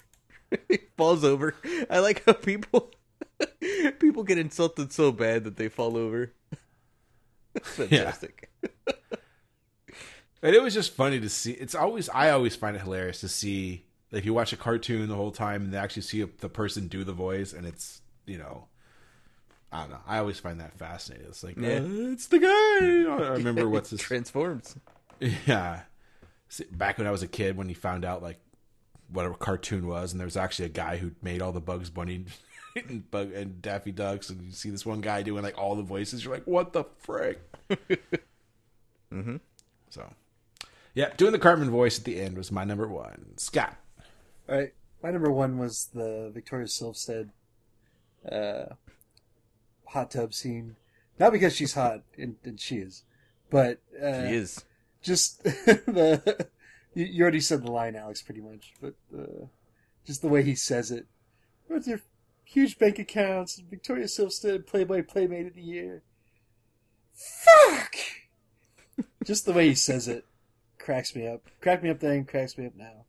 [SPEAKER 4] he falls over. I like how people people get insulted so bad that they fall over. *laughs* Fantastic.
[SPEAKER 1] And it was just funny to see. It's always I always find it hilarious to see if you watch a cartoon the whole time and they actually see the person do the voice, and it's you know, I don't know. I always find that fascinating. It's like,
[SPEAKER 4] Yeah.
[SPEAKER 1] uh, it's the guy. I remember *laughs* what's his
[SPEAKER 4] transforms.
[SPEAKER 1] Yeah. See, Back when I was a kid, when he found out like what a cartoon was, and there was actually a guy who made all the Bugs Bunny *laughs* and Bug and Daffy Ducks, and you see this one guy doing like all the voices. You're like, what the frick? *laughs*
[SPEAKER 4] mm-hmm.
[SPEAKER 1] So, yeah, doing the Cartman voice at the end was my number one. Scott.
[SPEAKER 2] All right. My number one was the Victoria Silvstedt uh, hot tub scene. Not because she's hot, *laughs* and, and she is, but uh,
[SPEAKER 4] She is.
[SPEAKER 2] just the you, you already said the line, Alex, pretty much, but uh, just the way he says it. With your huge bank accounts, Victoria Silvstedt, Playboy Playmate of the Year. Fuck! *laughs* just the way he says it cracks me up. Cracked me up then, cracks me up now.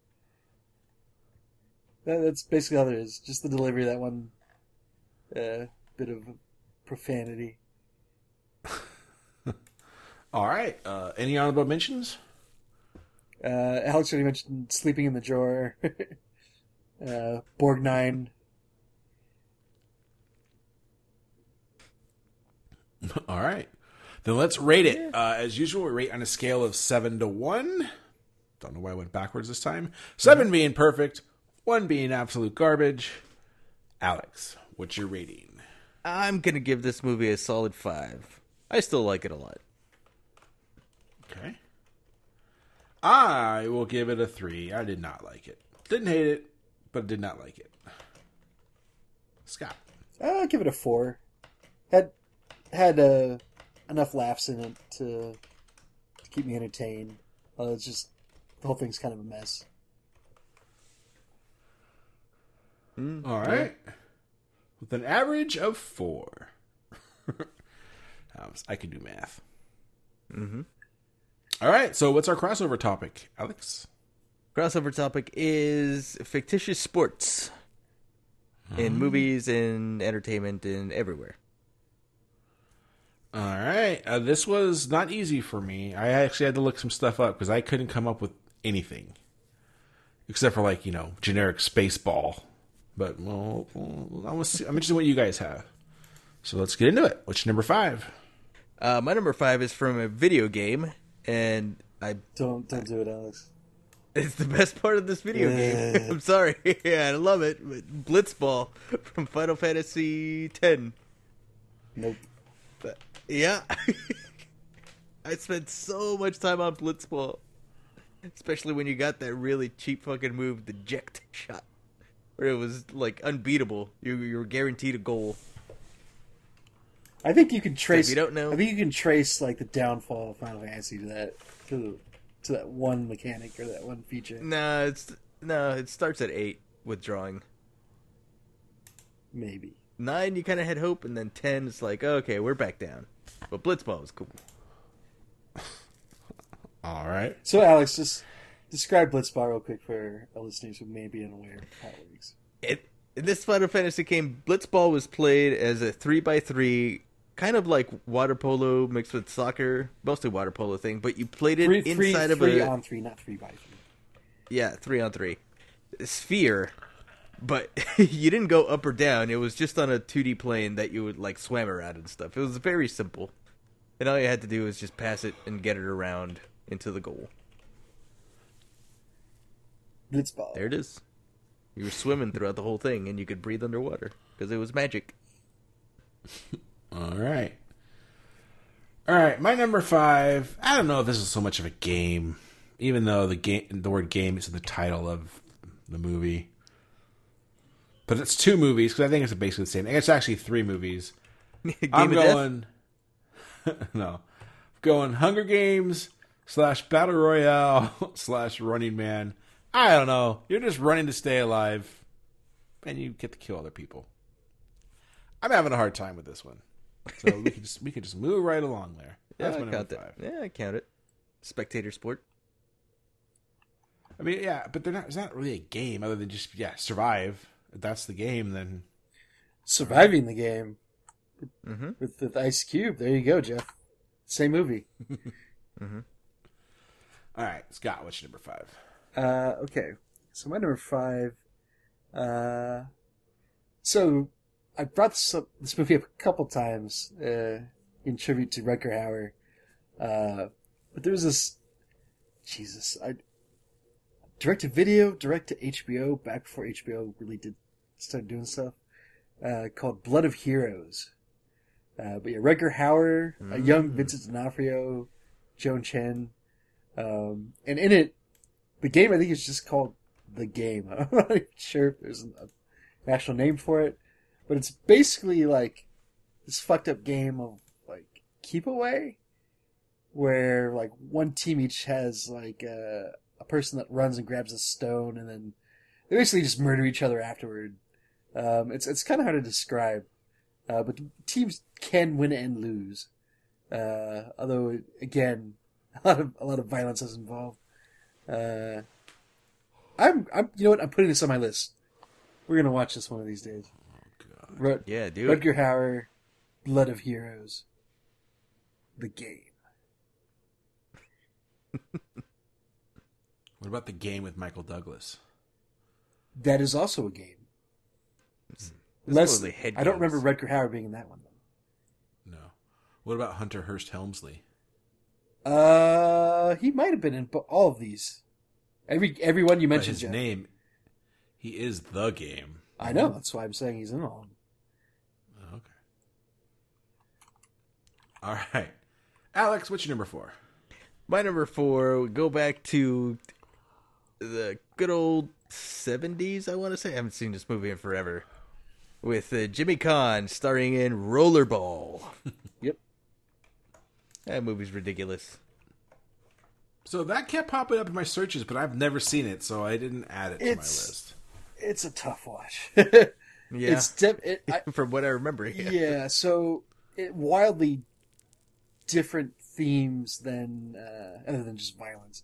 [SPEAKER 2] That, that's basically all there is. Just the delivery of that one uh, bit of profanity. *laughs*
[SPEAKER 1] All right. Uh, any honorable mentions?
[SPEAKER 2] Uh, Alex already mentioned sleeping in the drawer. *laughs* uh, Borgnine. *laughs*
[SPEAKER 1] All right. Then let's rate it. Uh, as usual, we rate on a scale of 7 to 1. Don't know why I went backwards this time. 7 being perfect, 1 being absolute garbage. Alex, what's your rating?
[SPEAKER 4] I'm gonna give this movie a solid five. I still like it a lot.
[SPEAKER 1] Okay. I will give it a 3. I did not like it. Didn't hate it, but did not like it. Scott.
[SPEAKER 2] I'll give it a four. Had had uh, enough laughs in it to to keep me entertained. Uh, it's just the whole thing's kind of a mess.
[SPEAKER 1] All right. With an average of 4. *laughs* Um, I can do math.
[SPEAKER 4] Mm-hmm.
[SPEAKER 1] All right. So, what's our crossover topic, Alex?
[SPEAKER 4] Crossover topic is fictitious sports in movies and entertainment and everywhere.
[SPEAKER 1] All right. Uh, this was not easy for me. I actually had to look some stuff up because I couldn't come up with anything except for like you know generic space ball. But well, well, I want to see. I'm interested in what you guys have. So let's get into it. What's your number five?
[SPEAKER 4] Uh, my number five is from a video game, and I
[SPEAKER 2] Don't don't do it, Alex.
[SPEAKER 4] it's the best part of this video game. I'm sorry, *laughs* yeah, I love it. but Blitzball from Final Fantasy X.
[SPEAKER 2] Nope.
[SPEAKER 4] Yeah, *laughs* I spent so much time on Blitzball, especially when you got that really cheap fucking move, the jet shot, where it was like unbeatable. You you were guaranteed a goal.
[SPEAKER 2] I think you can trace.
[SPEAKER 4] you don't know-
[SPEAKER 2] I think you can trace like the downfall of Final Fantasy to that to to that one mechanic or that one feature.
[SPEAKER 4] No, it's no. It starts at eight with drawing.
[SPEAKER 2] Maybe.
[SPEAKER 4] Nine, you kind of had hope, and then ten, it's like okay, we're back down. But Blitzball is cool. *laughs*
[SPEAKER 1] All right.
[SPEAKER 2] So, Alex, just describe Blitzball real quick for our listeners who may be unaware of how it works.
[SPEAKER 4] It in this Final Fantasy game, Blitzball was played as a three by three, kind of like water polo mixed with soccer, mostly water polo thing. But you played it
[SPEAKER 2] Three, three,
[SPEAKER 4] inside of
[SPEAKER 2] three
[SPEAKER 4] a
[SPEAKER 2] on three, not three by three.
[SPEAKER 4] yeah three on three sphere. But *laughs* you didn't go up or down. It was just on a 2D plane that you would like swam around and stuff. It was very simple, and all you had to do was just pass it and get it around into the goal.
[SPEAKER 2] Blitzball.
[SPEAKER 4] There it is. You were swimming throughout the whole thing, and you could breathe underwater because it was magic. *laughs*
[SPEAKER 1] All right. All right, my number five. I don't know if this is so much of a game, even though the game, the word "game" is in the title of the movie. But it's two movies because I think it's basically the same. It's actually three movies. *laughs* I'm going. *laughs* no, going Hunger Games slash Battle Royale *laughs* slash Running Man. I don't know. You're just running to stay alive, and you get to kill other people. I'm having a hard time with this one, so we can just we can just move right along there.
[SPEAKER 4] Yeah,
[SPEAKER 1] That's
[SPEAKER 4] I
[SPEAKER 1] my number
[SPEAKER 4] count that. Yeah, I count it. Spectator sport.
[SPEAKER 1] I mean, yeah, but they're not. It's not really a game other than just yeah survive. If that's the game, then
[SPEAKER 2] Surviving the game
[SPEAKER 4] Mm-hmm.
[SPEAKER 2] with, with Ice Cube. There you go, Jeff. Same movie. *laughs*
[SPEAKER 1] all right, Scott, what's your number five?
[SPEAKER 2] Uh, okay. So my number five. Uh, so I brought this, up, this movie up a couple times uh, in tribute to Rutger Hauer. Uh, but there was this. Jesus, I direct to video, direct to HBO back before HBO really did start doing stuff. Uh, called Blood of Heroes. Uh, but yeah, Rutger Hauer, a young Vincent D'Onofrio, Joan Chen, um, and in it, the game I think is just called the game. *laughs* I'm not sure if there's an actual name for it, but it's basically like this fucked up game of like keep away, where like one team each has like a, a person that runs and grabs a stone, and then they basically just murder each other afterward. Um, it's it's kind of hard to describe, uh, but teams can win and lose. Uh, although again, *laughs* a lot of a lot of violence is involved. Uh, I'm, I'm, you know what? I'm putting this on my list. We're gonna watch this one of these days. Oh, Rut-
[SPEAKER 4] Yeah, dude.
[SPEAKER 2] Rutger Hauer, Blood of Heroes, the game. *laughs*
[SPEAKER 1] What about the game with Michael Douglas?
[SPEAKER 2] That is also a game.
[SPEAKER 4] It's
[SPEAKER 2] Unless
[SPEAKER 4] totally head
[SPEAKER 2] I don't remember Rutger Hauer being in that one.
[SPEAKER 1] No. What about Hunter Hearst Helmsley?
[SPEAKER 2] Uh, he might have been in all of these. Every every one you
[SPEAKER 1] But
[SPEAKER 2] mentioned,
[SPEAKER 1] his
[SPEAKER 2] Jeff.
[SPEAKER 1] name, he is the game.
[SPEAKER 2] I know. That's why I'm saying he's in all of them.
[SPEAKER 1] Oh, okay. All right, Alex, what's your number four?
[SPEAKER 4] My number four would go back to the good old 70s, I want to say. I haven't seen this movie in forever. With uh, Jimmy Caan starring in Rollerball. *laughs*
[SPEAKER 2] Yep.
[SPEAKER 4] That movie's ridiculous.
[SPEAKER 1] So that kept popping up in my searches, but I've never seen it, so I didn't add it to
[SPEAKER 2] It's-
[SPEAKER 1] my list.
[SPEAKER 2] It's a tough watch. *laughs*
[SPEAKER 4] Yeah.
[SPEAKER 2] It's def- it, I, *laughs*
[SPEAKER 4] From what I remember, yeah.
[SPEAKER 2] yeah. So it wildly different themes than uh, other than just violence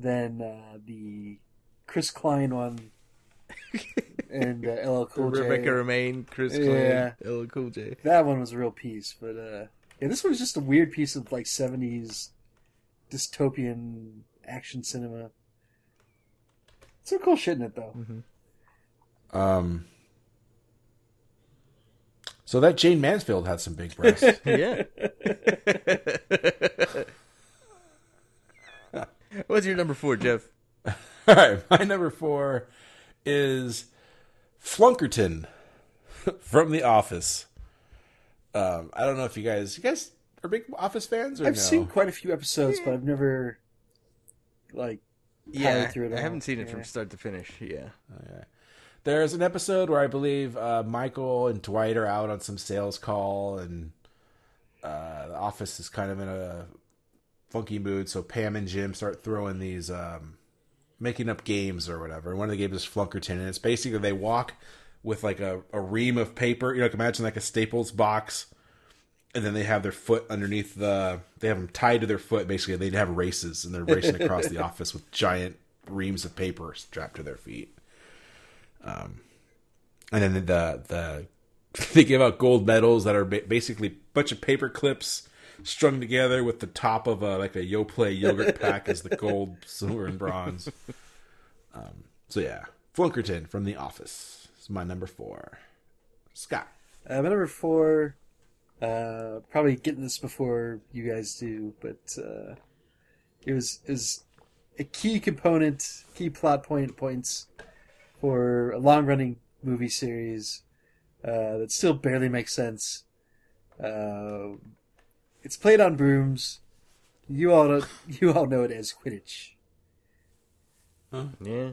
[SPEAKER 2] than uh, the Chris Klein one *laughs* and uh, LL Cool J.
[SPEAKER 4] Rebecca Romijn, Chris
[SPEAKER 2] Yeah.
[SPEAKER 4] Klein, LL Cool J.
[SPEAKER 2] That one was a real piece, but uh, yeah, this one was just a weird piece of like '70s dystopian action cinema. Some cool shit in it though.
[SPEAKER 1] Um. So that Jayne Mansfield had some big breasts. *laughs*
[SPEAKER 4] Yeah. *laughs* What's your number four, Jeff? *laughs*
[SPEAKER 1] All right, my number four is Flonkerton *laughs* from The Office. Um, I don't know if you guys, you guys are big Office fans or
[SPEAKER 2] I've
[SPEAKER 1] no?
[SPEAKER 2] seen quite a few episodes, but I've never like
[SPEAKER 4] Yeah,
[SPEAKER 2] through it
[SPEAKER 4] I
[SPEAKER 2] all.
[SPEAKER 4] haven't seen it
[SPEAKER 2] Yeah.
[SPEAKER 4] from start to finish. Yeah.
[SPEAKER 1] There's an episode where I believe uh, Michael and Dwight are out on some sales call, and uh, the office is kind of in a funky mood. So Pam and Jim start throwing these, um, making up games or whatever. And one of the games is Flonkerton, and it's basically they walk with like a, a ream of paper. You know, like imagine like a Staples box, and then they have their foot underneath the. They have them tied to their foot. Basically, they have races, and they're racing across the *laughs* office with giant reams of paper strapped to their feet Um, and then the the *laughs* they give out gold medals that are basically a bunch of paper clips strung together with the top of a like a Yoplait yogurt *laughs* pack as the gold, silver, and bronze. Um, so yeah, Flonkerton from The Office is my number four. Scott,
[SPEAKER 2] Uh, my number four, uh, probably getting this before you guys do, but uh, it was is a key component, key plot point points for a long running movie series uh, that still barely makes sense. Uh, it's played on brooms. You all know, *laughs* you all know it as Quidditch.
[SPEAKER 4] Yeah.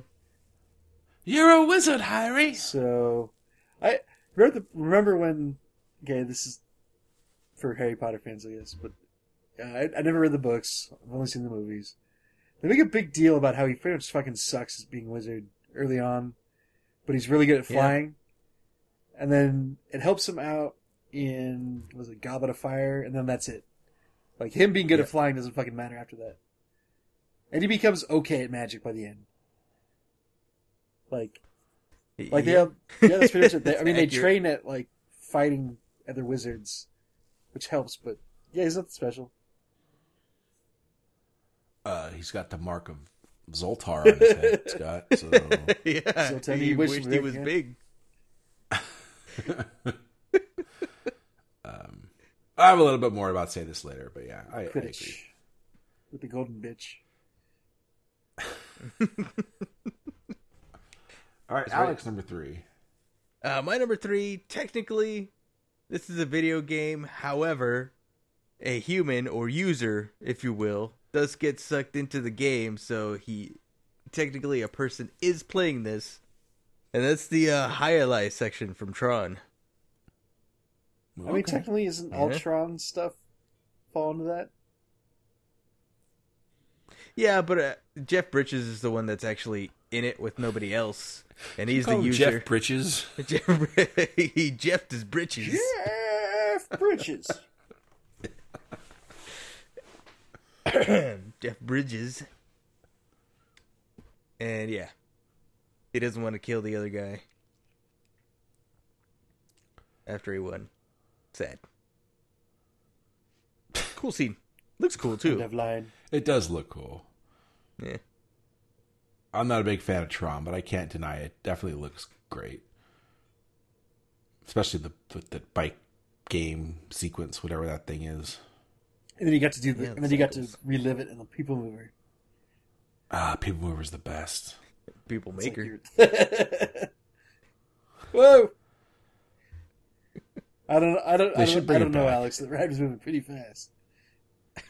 [SPEAKER 1] You're a wizard, Harry.
[SPEAKER 2] So, I remember, the, remember when. Okay, this is for Harry Potter fans, I guess, but uh, I, I never read the books. I've only seen the movies. They make a big deal about how he pretty much fucking sucks at being a wizard early on, but he's really good at
[SPEAKER 4] Yeah.
[SPEAKER 2] flying. And then it helps him out in was it Goblet of Fire, and then that's it. Like him being good at flying doesn't fucking matter after that. And he becomes okay at magic by the end. Like like they
[SPEAKER 4] Yeah.
[SPEAKER 2] have, yeah, that's pretty much it. They, I mean, they *laughs* train at like fighting other wizards, which helps. But yeah, he's nothing special.
[SPEAKER 1] Uh, he's got the mark of Zoltar on his head, *laughs* Scott. So *laughs*
[SPEAKER 4] yeah.
[SPEAKER 2] So tell me
[SPEAKER 4] he
[SPEAKER 2] you
[SPEAKER 4] wished he was
[SPEAKER 2] yeah?
[SPEAKER 4] big.
[SPEAKER 1] I have a little bit more about say this later, but yeah, I, I agree.
[SPEAKER 2] With the golden bitch. *laughs*
[SPEAKER 1] All right,
[SPEAKER 4] right.
[SPEAKER 1] Alex, number three.
[SPEAKER 4] Uh, my number three, technically, this is a video game. However, a human or user, if you will, does get sucked into the game. So he, technically, a person is playing this, and that's the uh, highlight section from Tron.
[SPEAKER 2] I mean, technically, isn't
[SPEAKER 4] Yeah.
[SPEAKER 2] Ultron stuff fall into that?
[SPEAKER 4] Yeah, but uh, Jeff Bridges is the one that's actually in it with nobody else, and he's the
[SPEAKER 1] Call him
[SPEAKER 4] user.
[SPEAKER 1] Jeff Bridges. *laughs*
[SPEAKER 4] Jeff, *laughs* he Jeffed his britches.
[SPEAKER 2] Jeff Bridges. *laughs* *coughs*
[SPEAKER 4] Jeff Bridges. And yeah, he doesn't want to kill the other guy after he won. Sad. Cool scene. Looks cool too.
[SPEAKER 2] Dev line.
[SPEAKER 1] It does look cool.
[SPEAKER 4] Yeah.
[SPEAKER 1] I'm not a big fan of Tron, but I can't deny it. Definitely looks great, especially the the, the bike game sequence, whatever that thing is.
[SPEAKER 2] And then you got to do the,
[SPEAKER 4] Yeah,
[SPEAKER 2] and then you got to relive it in the People Mover.
[SPEAKER 1] Ah, People Mover's the best.
[SPEAKER 4] People
[SPEAKER 2] It's like
[SPEAKER 4] maker. *laughs*
[SPEAKER 2] Whoa! I don't. I don't.
[SPEAKER 1] They
[SPEAKER 2] I don't,
[SPEAKER 1] bring
[SPEAKER 2] I don't know,
[SPEAKER 1] back.
[SPEAKER 2] Alex. The ride was moving pretty fast. *laughs*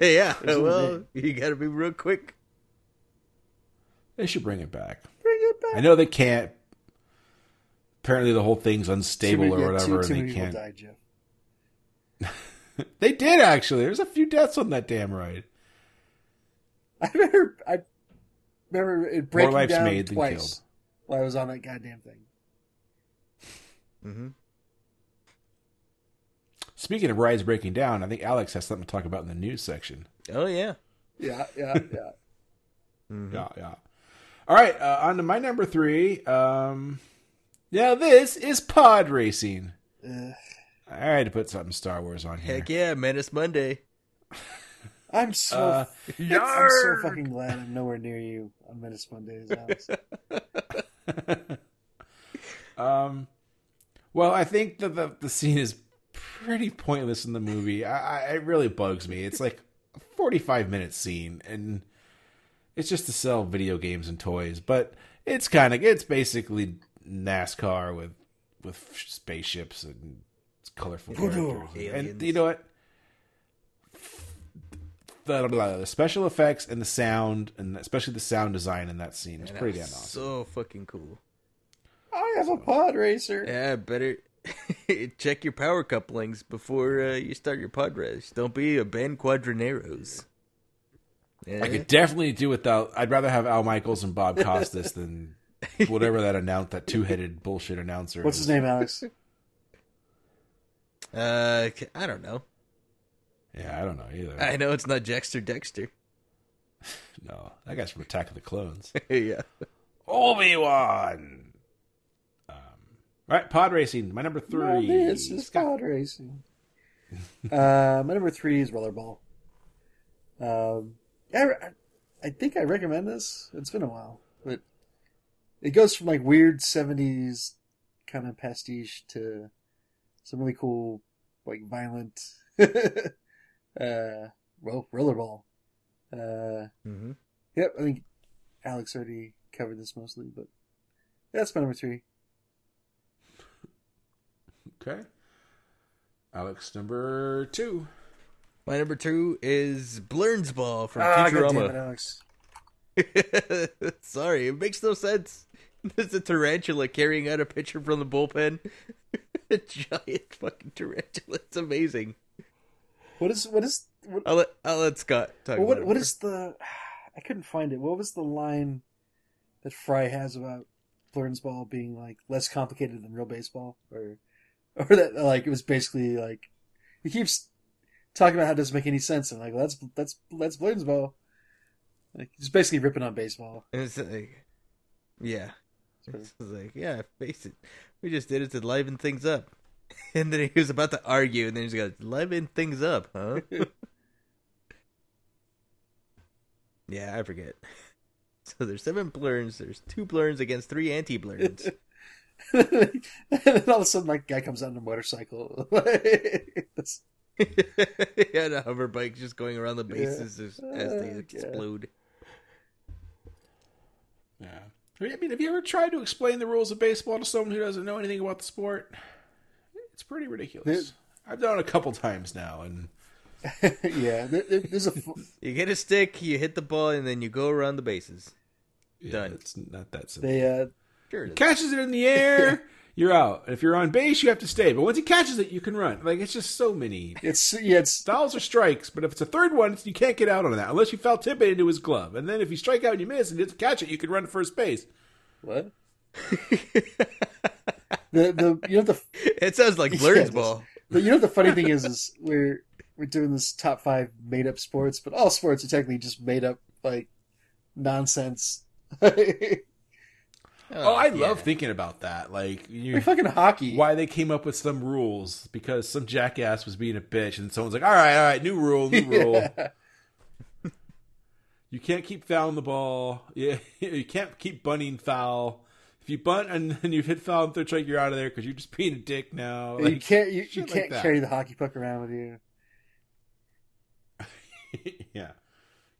[SPEAKER 4] yeah. Well, you got to be real quick.
[SPEAKER 1] They should bring it back.
[SPEAKER 2] Bring it back.
[SPEAKER 1] I know they can't. Apparently, the whole thing's unstable
[SPEAKER 2] Too
[SPEAKER 1] or whatever,
[SPEAKER 2] Too, too
[SPEAKER 1] and they
[SPEAKER 2] people
[SPEAKER 1] can't.
[SPEAKER 2] died, Jeff. *laughs*
[SPEAKER 1] They did actually. There's a few deaths on that damn ride.
[SPEAKER 2] I remember. I remember it breaking
[SPEAKER 1] lives
[SPEAKER 2] down
[SPEAKER 1] made than
[SPEAKER 2] twice
[SPEAKER 1] killed.
[SPEAKER 2] while I was on that goddamn thing.
[SPEAKER 4] hmm
[SPEAKER 1] Speaking of rides breaking down, I think Alex has something to talk about in the news section.
[SPEAKER 4] Oh yeah.
[SPEAKER 2] Yeah, yeah, *laughs* yeah.
[SPEAKER 4] Mhm.
[SPEAKER 1] Yeah, yeah. All right, uh, on to my number three. Um, now this is pod racing.
[SPEAKER 2] Uh,
[SPEAKER 1] I had to put something Star Wars on here.
[SPEAKER 4] Heck yeah, Menace Monday. *laughs*
[SPEAKER 2] I'm so.
[SPEAKER 1] Uh,
[SPEAKER 2] I'm so fucking glad I'm nowhere near you on Menace Mondays, Alex. *laughs*
[SPEAKER 1] Um, well, I think that the the scene is pretty pointless in the movie. I, I it really bugs me. It's like a forty five minute scene, and it's just to sell video games and toys. But it's kind of it's basically NASCAR with with spaceships and colorful characters. And you know what? The, the special effects and the sound, and especially the sound design in that scene, is pretty damn awesome.
[SPEAKER 4] So fucking cool.
[SPEAKER 2] I have a pod racer.
[SPEAKER 4] Yeah, better *laughs* check your power couplings before uh, you start your pod race. Don't be a Ben Quadinaros. Yeah.
[SPEAKER 1] I could definitely do without. I'd rather have Al Michaels and Bob Costas than *laughs* whatever that announce that two headed bullshit announcer.
[SPEAKER 2] What's
[SPEAKER 1] is.
[SPEAKER 2] his name, Alex?
[SPEAKER 4] Uh, c- I don't know.
[SPEAKER 1] Yeah, I don't know either.
[SPEAKER 4] I know it's not Dexter Dexter. *laughs*
[SPEAKER 1] no, that guy's from Attack of the Clones.
[SPEAKER 4] yeah.
[SPEAKER 1] Obi Wan. Um, right, pod racing. My number three.
[SPEAKER 2] No, this is
[SPEAKER 1] Scott.
[SPEAKER 2] pod racing. uh, my number three is rollerball. Um, I, I- I think I recommend this. It's been a while, but it goes from like weird '70s kind of pastiche to some really cool, like violent, *laughs* uh, well, rollerball. Uh,
[SPEAKER 4] hmm
[SPEAKER 2] Yep, I think Alex already covered this mostly, but That's my number three.
[SPEAKER 1] Okay. Alex, number two.
[SPEAKER 4] My number two is Blerns Ball from
[SPEAKER 2] Ah, God damn it, Alex. *laughs*
[SPEAKER 4] Sorry, it makes no sense. *laughs* There's a tarantula carrying out a pitcher from the bullpen. *laughs* a giant fucking tarantula. It's amazing.
[SPEAKER 2] What is what is what,
[SPEAKER 4] I'll let, I'll let Scott talk
[SPEAKER 2] what,
[SPEAKER 4] about it
[SPEAKER 2] what
[SPEAKER 4] more.
[SPEAKER 2] is the? I couldn't find it. What was the line that Fry has about Blerns ball being like less complicated than real baseball, or *laughs* or that like it was basically like he keeps talking about how it doesn't make any sense, and like well, that's that's that's Blerns ball. Like he's basically ripping on baseball.
[SPEAKER 4] It's like, yeah. It's like, yeah, face it. We just did it to liven things up. *laughs* And then he was about to argue, and then he's got liven things up, huh? *laughs* yeah, I forget. So there's seven blerns. There's two blerns against three anti-blerns. *laughs*
[SPEAKER 2] and then all of a sudden, like guy comes out on a motorcycle. That's- *laughs*
[SPEAKER 4] yeah, the hover bike just going around the bases as, as they
[SPEAKER 2] God.
[SPEAKER 4] explode.
[SPEAKER 1] Yeah. I mean, have you ever tried to explain the rules of baseball to someone who doesn't know anything about the sport? It's pretty ridiculous. I've done it a couple times now, and *laughs*
[SPEAKER 2] yeah, there, there- there's a
[SPEAKER 4] You get a stick, you hit the ball, and then you go around the bases.
[SPEAKER 1] yeah,
[SPEAKER 4] Done.
[SPEAKER 1] It's not that simple.
[SPEAKER 2] they uh
[SPEAKER 4] Sure, it is.
[SPEAKER 1] catches it in the air, *laughs* you're out. If you're on base, you have to stay. But once he catches it, you can run. Like it's just so many
[SPEAKER 2] it's yeah it's
[SPEAKER 1] fouls or strikes. But if it's a third one, you can't get out on that unless you foul tip it into his glove. And then if you strike out and you miss and didn't catch it, you can run to first base.
[SPEAKER 2] what *laughs* the the you know the
[SPEAKER 4] It sounds like
[SPEAKER 2] Yeah,
[SPEAKER 4] ball. *laughs*
[SPEAKER 2] But you know the funny thing is, is we're we're doing this top five made up sports, but all sports are technically just made up like nonsense. Like
[SPEAKER 1] Oh, I
[SPEAKER 4] yeah.
[SPEAKER 1] love thinking about that. Like you,
[SPEAKER 2] fucking hockey.
[SPEAKER 1] why they came up with some rules because some jackass was being a bitch, and someone's like, "All right, all right, new rule, new *laughs* rule.
[SPEAKER 2] Yeah.
[SPEAKER 1] You can't keep fouling the ball. Yeah, *laughs* you can't keep bunting foul. If you bunt and then you hit foul and third strike, you're out of there because you're just being a dick now.
[SPEAKER 2] you can't you, you can't
[SPEAKER 1] that.
[SPEAKER 2] carry the hockey puck around with you. *laughs*
[SPEAKER 1] yeah,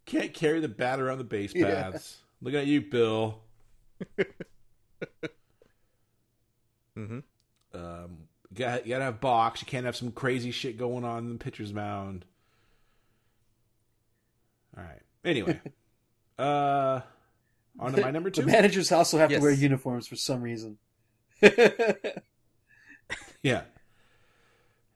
[SPEAKER 1] can't carry the bat around the base
[SPEAKER 2] Yeah.
[SPEAKER 1] paths. Looking at you, Bill.
[SPEAKER 4] Hmm
[SPEAKER 1] Um, you gotta, you gotta have box. You can't have some crazy shit going on in the pitcher's mound. All right. Anyway, *laughs* uh, on to my number
[SPEAKER 2] The
[SPEAKER 1] two.
[SPEAKER 2] managers also have
[SPEAKER 4] Yes.
[SPEAKER 2] to wear uniforms for some reason. *laughs* *laughs*
[SPEAKER 1] Yeah.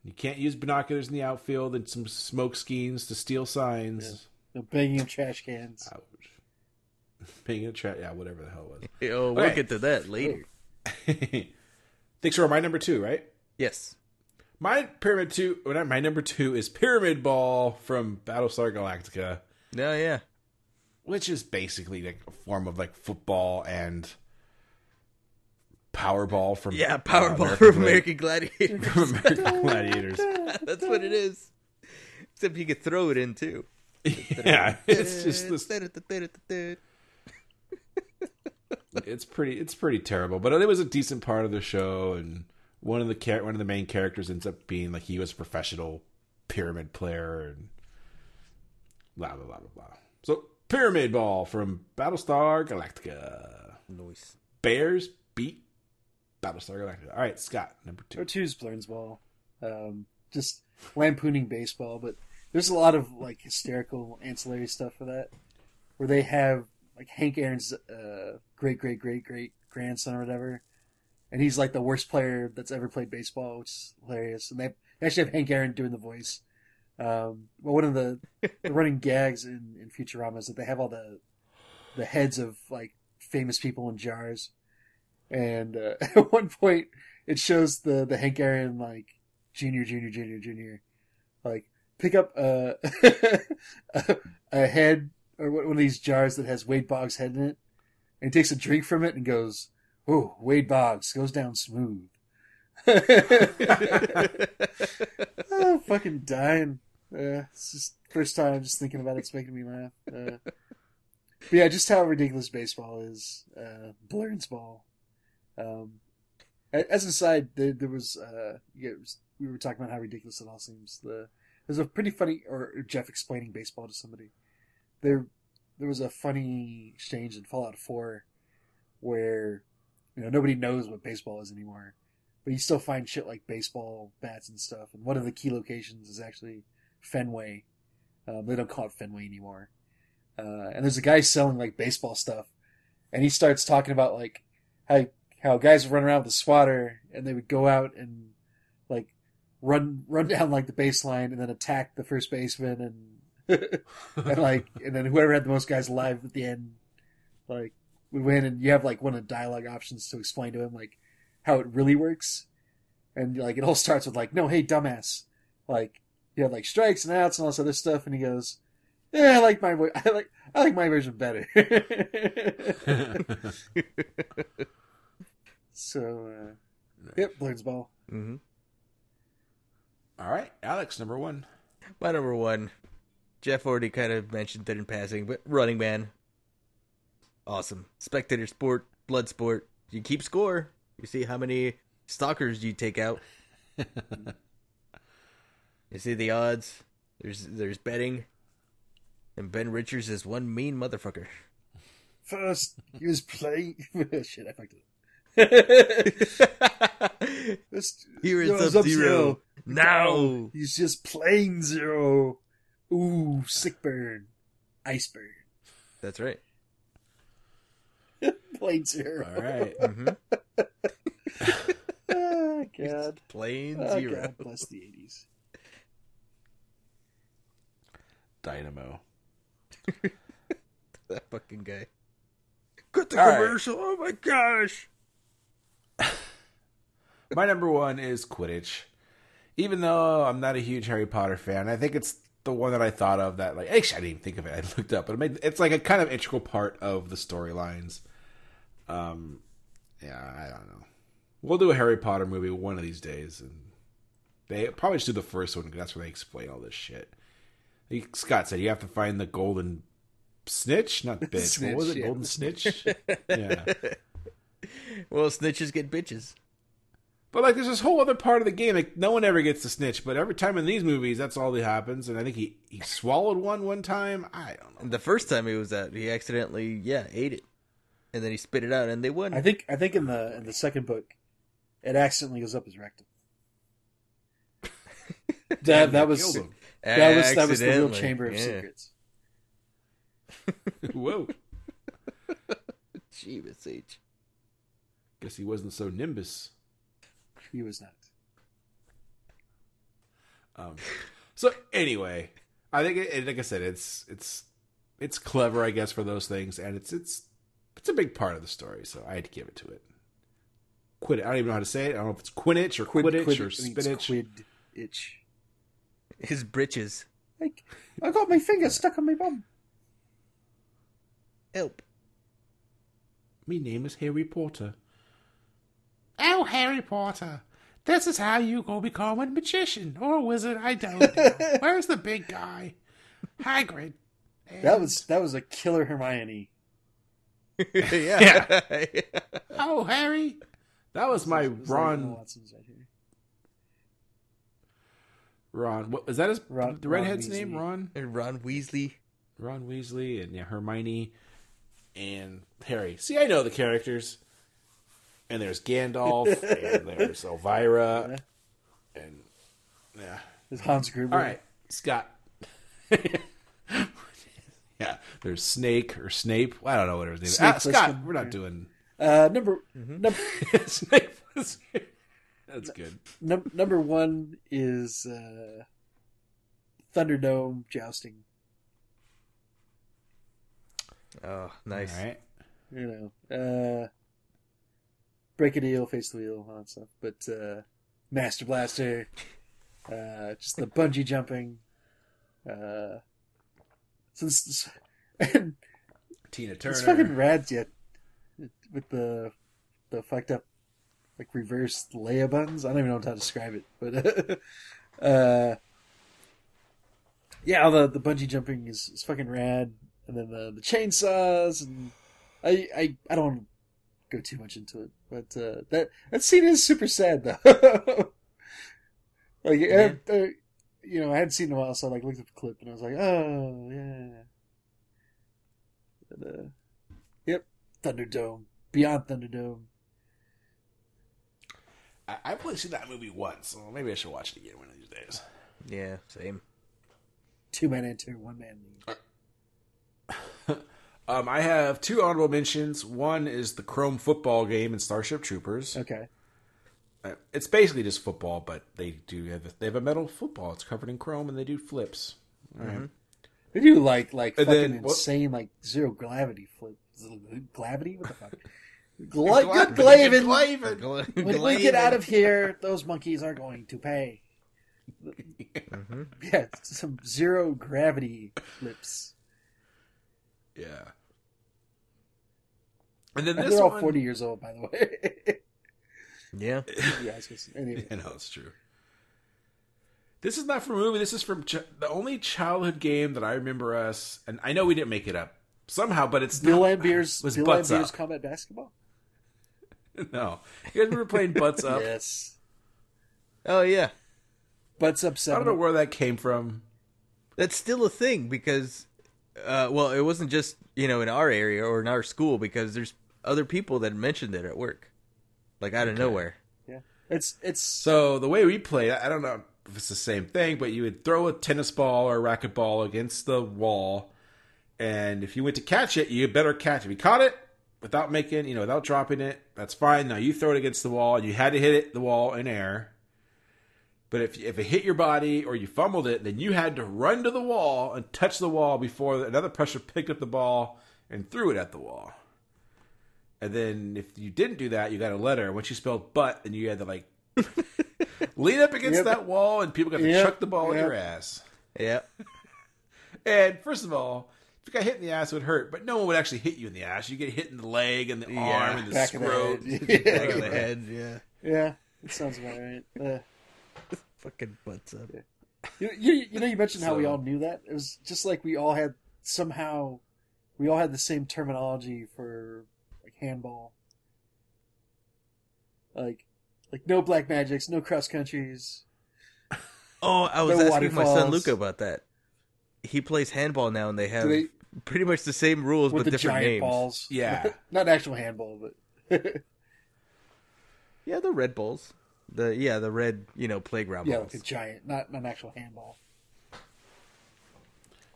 [SPEAKER 1] You can't use binoculars in the outfield and some smoke schemes to steal signs.
[SPEAKER 2] They're banging in trash cans.
[SPEAKER 1] Ouch. *laughs* Being a tra- yeah, whatever the hell it was. *laughs*
[SPEAKER 4] Oh, we'll get to that later. *laughs*
[SPEAKER 1] Thanks for my number two, right?
[SPEAKER 4] Yes.
[SPEAKER 1] My pyramid two, well, not my number two is Pyramid Ball from Battlestar Galactica,
[SPEAKER 4] No, yeah.
[SPEAKER 1] which is basically like a form of like football and Powerball from
[SPEAKER 4] Yeah,
[SPEAKER 1] uh,
[SPEAKER 4] Powerball
[SPEAKER 1] American
[SPEAKER 4] from American Gladiators.
[SPEAKER 1] from American Gladiators.
[SPEAKER 4] That's what it is. Except you could throw it in too.
[SPEAKER 1] yeah, it's just this. It's pretty it's pretty terrible but it was a decent part of the show and one of the char- one of the main characters ends up being like he was a professional pyramid player and blah blah blah blah blah so pyramid ball from battlestar galactica
[SPEAKER 4] Noise.
[SPEAKER 1] bears beat battlestar galactica all right scott number
[SPEAKER 2] Or
[SPEAKER 1] two
[SPEAKER 2] two's Blerns ball. Um, just lampooning baseball, but there's a lot of like hysterical ancillary stuff for that, where they have like Hank Aaron's uh, great great great great grandson or whatever, and he's like the worst player that's ever played baseball, which is hilarious. And they they actually have Hank Aaron doing the voice. Um, but one of the, the running *laughs* gags in, in Futurama is that they have all the the heads of like famous people in jars, and uh, *laughs* at one point it shows the the Hank Aaron like junior, junior, junior, junior, like pick up a *laughs* a, a head or one of these jars that has Wade Boggs' head in it, and he takes a drink from it and goes, "Oh, Wade Boggs goes down smooth." *laughs* oh, fucking dying. Uh, it's just first time just thinking about it, it's making me laugh. Uh, but yeah, just how ridiculous baseball is. Uh, Blerns ball. Um, a- as an aside, there, there was, uh, yeah, was, we were talking about how ridiculous it all seems. The there's a pretty funny, or Jeff explaining baseball to somebody. There, there was a funny exchange in Fallout Four, where you know nobody knows what baseball is anymore, but you still find shit like baseball bats and stuff. And one of the key locations is actually Fenway. Um, they don't call it Fenway anymore. Uh, and there's a guy selling like baseball stuff, and he starts talking about like how how guys would run around with a swatter and they would go out and like run run *laughs* down like the baseline and then attack the first baseman and and like and then whoever had the most guys alive at the end like would win and you have like one of the dialogue options to explain to him like how it really works. And like it all starts with like no hey dumbass. Like you have like strikes and outs and all this other stuff and he goes yeah i like my *laughs* i like i like my version better. *laughs* So uh yep Blaird's ball.
[SPEAKER 4] Mm-hmm.
[SPEAKER 1] All right, Alex, number one.
[SPEAKER 4] My number one, Jeff already kind of mentioned it in passing, but Running Man. Awesome. Spectator sport, blood sport. You keep score. You see how many stalkers you take out. *laughs* you see the odds. There's there's betting. And Ben Richards is one mean motherfucker.
[SPEAKER 2] First, he was playing. *laughs* Shit, I fucked it. *laughs* First,
[SPEAKER 4] Here is
[SPEAKER 2] yo,
[SPEAKER 4] Sub-Zero. Now.
[SPEAKER 2] He's just plain zero. Ooh, sick burn. Ice burn.
[SPEAKER 4] That's right. *laughs*
[SPEAKER 2] Plain zero.
[SPEAKER 1] All right. *laughs* *laughs*
[SPEAKER 4] hmm
[SPEAKER 2] Oh, God.
[SPEAKER 4] Plain
[SPEAKER 2] Oh,
[SPEAKER 4] zero.
[SPEAKER 2] God bless the 80s.
[SPEAKER 1] Dynamo.
[SPEAKER 4] That fucking guy. Cut the
[SPEAKER 1] All right.
[SPEAKER 4] commercial. Oh my gosh.
[SPEAKER 1] My number one is Quidditch. Even though I'm not a huge Harry Potter fan, I think it's the one that I thought of that, like, actually, I didn't even think of it. I looked up, but it made, it's like a kind of integral part of the storylines. Um, yeah, I don't know. We'll do a Harry Potter movie one of these days, and they probably just do the first one because that's where they explain all this shit. Like Scott said you have to find the golden snitch, not *laughs* bitch.
[SPEAKER 2] Snitch,
[SPEAKER 1] what was it?
[SPEAKER 2] yeah,
[SPEAKER 1] golden snitch. *laughs* yeah.
[SPEAKER 4] Well, snitches get bitches.
[SPEAKER 1] But like, there's this whole other part of the game. Like, no one ever gets to snitch, but every time in these movies, that's all that happens. And I think he he swallowed one one time. I don't know.
[SPEAKER 4] The first time he was out, he accidentally, yeah, ate it, and then he spit it out, and they won.
[SPEAKER 2] I think I think in the in the second book, it accidentally goes up his rectum. *laughs* that that was that was that was the real chamber of
[SPEAKER 4] yeah.
[SPEAKER 2] secrets. *laughs*
[SPEAKER 1] Whoa. *laughs*
[SPEAKER 4] Jeebus H.
[SPEAKER 1] Guess he wasn't so nimbus.
[SPEAKER 2] He was not.
[SPEAKER 1] Um, so anyway, I think it, like I said, it's it's it's clever, I guess, for those things, and it's it's it's a big part of the story. So I had to give it to it. Quid. I don't even know how to say it. I don't know if it's Quidditch or
[SPEAKER 2] Quid,
[SPEAKER 1] Quidditch
[SPEAKER 2] quid,
[SPEAKER 1] or
[SPEAKER 2] I think
[SPEAKER 1] spinach.
[SPEAKER 2] Quid itch.
[SPEAKER 4] His britches.
[SPEAKER 2] Like I got my finger stuck on my bum.
[SPEAKER 4] Help.
[SPEAKER 1] Me name is Harry Potter. Oh, Harry Potter. This is how you go become a magician or a wizard. I don't know. *laughs* Where's the big guy? Hagrid.
[SPEAKER 2] That was that was a killer Hermione. *laughs*
[SPEAKER 4] yeah. *laughs*
[SPEAKER 1] Oh, Harry. That was my
[SPEAKER 2] It was
[SPEAKER 1] Ron.
[SPEAKER 2] Watson's right here.
[SPEAKER 1] Ron. What is that? His
[SPEAKER 2] Ron-
[SPEAKER 1] the redhead's
[SPEAKER 2] Weasley.
[SPEAKER 1] name? Ron.
[SPEAKER 4] and Ron Weasley.
[SPEAKER 1] Ron Weasley and yeah, Hermione and Harry. See, I know the characters. And there's Gandalf and there's Elvira *laughs* and yeah.
[SPEAKER 2] there's Hans Gruber.
[SPEAKER 1] All right, Scott. *laughs* yeah, there's Snake or Snape. I don't know what his name is.
[SPEAKER 2] Snake
[SPEAKER 1] Ah, Scott, we're not doing
[SPEAKER 2] Uh, number
[SPEAKER 1] Mm-hmm.
[SPEAKER 2] number *laughs*
[SPEAKER 1] Snape. That's good.
[SPEAKER 2] num- number one is uh, Thunderdome jousting.
[SPEAKER 4] Oh, nice.
[SPEAKER 1] All right.
[SPEAKER 2] You know, uh, break a deal, face the wheel, all that stuff. But uh, Master Blaster, uh, just the bungee jumping. Uh, this and *laughs*
[SPEAKER 1] Tina Turner.
[SPEAKER 2] it's fucking rad yet with the the fucked up like reverse Leia buttons. I don't even know how to describe it, but *laughs* uh, yeah, all the the bungee jumping is, is fucking rad, and then the the chainsaws, and I I I don't go too much into it, but uh, that that scene is super sad though. *laughs* like,
[SPEAKER 4] Yeah.
[SPEAKER 2] uh, uh, you know, I hadn't seen it in a while, so I like looked at the clip and I was like, oh yeah. And, uh, yep, Thunderdome, Beyond Thunderdome.
[SPEAKER 1] I, I've only seen that movie once, so maybe I should watch it again one of these days.
[SPEAKER 4] Yeah, same.
[SPEAKER 2] Two man enter, one man leave.
[SPEAKER 1] Um, I have two honorable mentions. One is the Chrome football game in Starship Troopers.
[SPEAKER 2] Okay.
[SPEAKER 1] Uh, It's basically just football, but they do have a, they have a metal football. It's covered in chrome, and they do flips. All right.
[SPEAKER 2] They do like like
[SPEAKER 1] And
[SPEAKER 2] fucking
[SPEAKER 1] then what-
[SPEAKER 2] insane like zero gravity flip. Gravity? What the fuck? *laughs* Gla- good Glavin. *laughs* When we get out of here, those monkeys are going to pay.
[SPEAKER 4] Mhm. *laughs*
[SPEAKER 2] Yeah, some zero gravity flips.
[SPEAKER 1] Yeah. And then
[SPEAKER 2] And
[SPEAKER 1] this
[SPEAKER 2] they're all
[SPEAKER 1] one,
[SPEAKER 2] forty years old, by the way. *laughs*
[SPEAKER 4] Yeah. *laughs*
[SPEAKER 2] yeah, I was anyway. *laughs*
[SPEAKER 1] I know it's true. This is not from a movie. This is from ch- the only childhood game that I remember us, and I know we didn't make it up somehow, but it's
[SPEAKER 2] Bill
[SPEAKER 1] not,
[SPEAKER 2] Beer's,
[SPEAKER 1] was
[SPEAKER 2] Bill
[SPEAKER 1] Butts
[SPEAKER 2] Lambiers
[SPEAKER 1] Up.
[SPEAKER 2] combat basketball.
[SPEAKER 1] No, you guys remember playing Butts Up?
[SPEAKER 2] Yes,
[SPEAKER 4] Oh yeah.
[SPEAKER 2] butts up
[SPEAKER 1] I don't know where that came from.
[SPEAKER 4] That's still a thing because, uh, well, it wasn't just you know in our area or in our school because there's other people that mentioned it at work, like out of nowhere.
[SPEAKER 2] yeah, it's it's
[SPEAKER 1] So the way we played, I don't know if it's the same thing, but you would throw a tennis ball or a racquetball against the wall, and if you went to catch it, you better catch it. If you caught it without making, you know, without dropping it, that's fine. Now you throw it against the wall, and you had to hit it the wall in air. But if if it hit your body or you fumbled it, then you had to run to the wall and touch the wall before another pressure picked up the ball and threw it at the wall. And then if you didn't do that, you got a letter. Once you spelled butt, then you had to like *laughs* lean up against
[SPEAKER 2] Yep.
[SPEAKER 1] that wall, and people got to
[SPEAKER 2] Yep.
[SPEAKER 1] chuck the ball in your ass.
[SPEAKER 4] Yep.
[SPEAKER 1] And first of all, if you got hit in the ass, it would hurt, but no one would actually hit you in the ass. You get hit in the leg and the
[SPEAKER 4] Yeah.
[SPEAKER 1] arm and the
[SPEAKER 2] back of the
[SPEAKER 1] scrot.
[SPEAKER 2] head. *laughs*
[SPEAKER 4] Back of
[SPEAKER 2] Yeah,
[SPEAKER 4] the head. Yeah.
[SPEAKER 2] yeah, that sounds about right. Uh,
[SPEAKER 4] Fucking butts up.
[SPEAKER 2] You, you, you know, you mentioned how we all knew that. It was just like we all had somehow, we all had the same terminology for like handball. Like, like no black magics, no cross countries. *laughs*
[SPEAKER 4] Oh, I was
[SPEAKER 2] No
[SPEAKER 4] asking my son. Luca about that. He plays handball now, and they have
[SPEAKER 2] they
[SPEAKER 4] pretty much the same rules
[SPEAKER 2] with
[SPEAKER 4] but
[SPEAKER 2] the
[SPEAKER 4] different
[SPEAKER 2] giant
[SPEAKER 4] names.
[SPEAKER 2] balls? *laughs*
[SPEAKER 1] Yeah. *laughs*
[SPEAKER 2] not actual handball, but
[SPEAKER 4] Yeah, the red balls. The yeah, the red you know playground
[SPEAKER 2] yeah,
[SPEAKER 4] balls.
[SPEAKER 2] like a giant, not not an actual handball.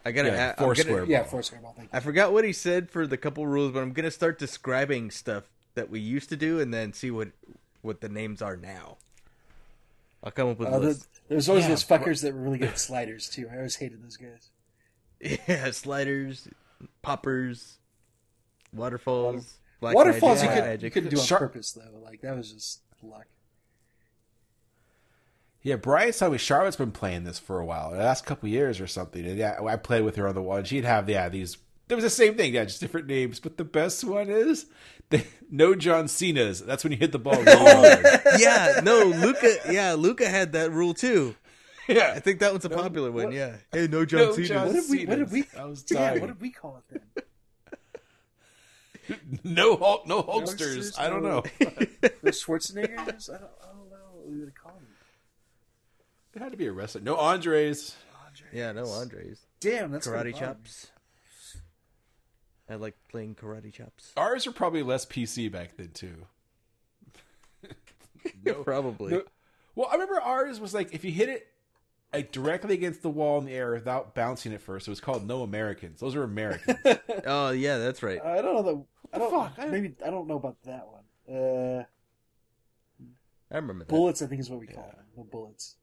[SPEAKER 4] I gotta.
[SPEAKER 1] Yeah,
[SPEAKER 4] I, I'm
[SPEAKER 1] four
[SPEAKER 4] gonna-
[SPEAKER 1] square
[SPEAKER 2] Yeah, four square ball. Thank you.
[SPEAKER 4] I forgot what he said for the couple rules, but I'm gonna start describing stuff that we used to do, and then see what what the names are now. I'll come up with
[SPEAKER 2] Uh,
[SPEAKER 4] a
[SPEAKER 2] the,
[SPEAKER 4] list.
[SPEAKER 2] there's always
[SPEAKER 1] Yeah,
[SPEAKER 2] those fuckers that were really good at sliders too. I always hated those guys. *laughs*
[SPEAKER 4] Yeah, sliders, poppers, waterfalls, black
[SPEAKER 2] Waterfalls
[SPEAKER 4] magic,
[SPEAKER 2] you,
[SPEAKER 4] white
[SPEAKER 2] could, you
[SPEAKER 4] magic.
[SPEAKER 2] couldn't do on
[SPEAKER 1] Shark-
[SPEAKER 2] purpose though. Like that was just luck.
[SPEAKER 1] Yeah, Brian telling me Charlotte's been playing this for a while, the last couple years or something. And yeah, I played with her on the wall, and she'd have yeah these. There was the same thing, yeah, just different names. But the best one is the, *laughs* no John Cena's. That's when you hit the ball *laughs* really
[SPEAKER 4] yeah, no, Luca. Yeah, Luca had that rule too.
[SPEAKER 1] Yeah, I
[SPEAKER 4] think that one's a popular one. Yeah. Hey, no John
[SPEAKER 1] No
[SPEAKER 4] Cena.
[SPEAKER 1] John-
[SPEAKER 2] What did we? What did we?
[SPEAKER 1] I was
[SPEAKER 2] yeah,
[SPEAKER 1] dying.
[SPEAKER 2] what did we call it then? *laughs*
[SPEAKER 1] no Hulk, no Hulksters.
[SPEAKER 2] Hulksters,
[SPEAKER 1] I don't know.
[SPEAKER 2] The Schwarzeneggers? I don't, I don't know what we would call them.
[SPEAKER 1] It had to be a wrestler. No Andres.
[SPEAKER 4] Yeah, no Andres.
[SPEAKER 2] Damn, that's
[SPEAKER 4] Karate chops. I like playing karate chops.
[SPEAKER 1] Ours were probably less PC back then too. *laughs* no,
[SPEAKER 4] Probably.
[SPEAKER 1] no- well, I remember ours was like if you hit it like directly against the wall in the air without bouncing it first, it was called No Americans. Those are Americans. *laughs*
[SPEAKER 4] Oh yeah, that's right.
[SPEAKER 2] I don't know the. I don't.
[SPEAKER 1] fuck? I-
[SPEAKER 2] Maybe I don't know about that one. Uh,
[SPEAKER 4] I remember that.
[SPEAKER 2] bullets, I think is what we call them. No bullets.